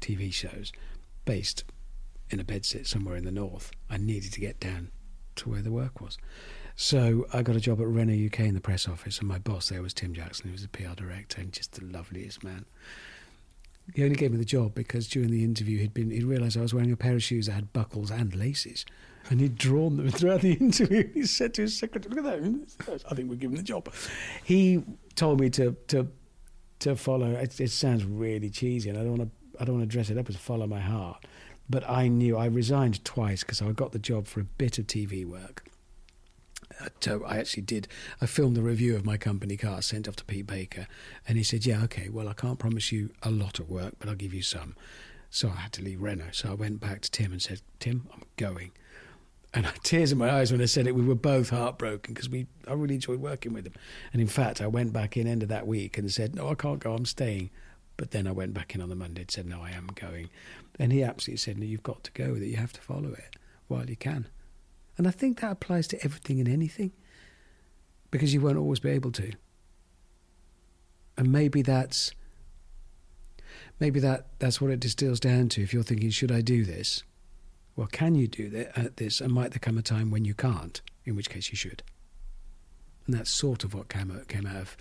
TV shows based in a bedsit somewhere in the north. I needed to get down to where the work was. So I got a job at Renault UK in the press office, and my boss there was Tim Jackson, who was the PR director and just the loveliest man. He only gave me the job because during the interview he'd been he realised I was wearing a pair of shoes that had buckles and laces, and he'd drawn them [laughs] throughout the interview. He said to his secretary, "Look at that! I think we're giving the job." He told me to to to follow. It, it sounds really cheesy, and I don't want to I don't want to dress it up as follow my heart. But I knew I resigned twice because I got the job for a bit of TV work. So uh, I actually did. I filmed the review of my company car, sent off to Pete Baker, and he said, "Yeah, okay. Well, I can't promise you a lot of work, but I'll give you some." So I had to leave Renault. So I went back to Tim and said, "Tim, I'm going." And I tears in my eyes when I said it. We were both heartbroken because we I really enjoyed working with him. And in fact, I went back in end of that week and said, "No, I can't go. I'm staying." But then I went back in on the Monday and said, "No, I am going." And he absolutely said, "No, you've got to go with it. You have to follow it while you can." And I think that applies to everything and anything because you won't always be able to. And maybe that's maybe that that's what it distills down to. If you're thinking, should I do this? Well, can you do at uh, this? And might there come a time when you can't? In which case, you should. And that's sort of what came out, came out of,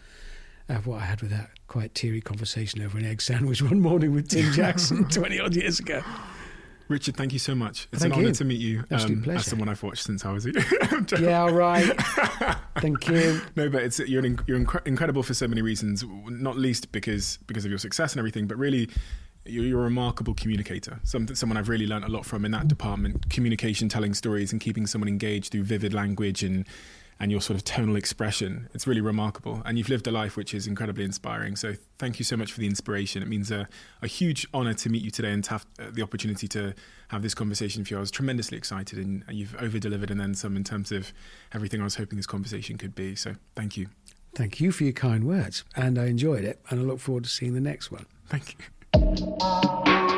of what I had with that quite teary conversation over an egg sandwich [laughs] one morning with Tim [laughs] Jackson [laughs] twenty odd years ago. Richard, thank you so much. It's Thank an honour to meet you Absolute um, pleasure. as someone I've watched since I was. Yeah, all right. Thank you. No, but it's you're you're incre- incredible for so many reasons. Not least because because of your success and everything, but really. You're, you're a remarkable communicator. Some, someone I've really learned a lot from in that department. Communication, telling stories, and keeping someone engaged through vivid language and and your sort of tonal expression. It's really remarkable. And you've lived a life which is incredibly inspiring. So thank you so much for the inspiration. It means a, a huge honour to meet you today and to have uh, the opportunity to have this conversation with you. I was tremendously excited and you've over delivered and then some in terms of everything I was hoping this conversation could be. So thank you. Thank you for your kind words, and I enjoyed it, and I look forward to seeing the next one. Thank you.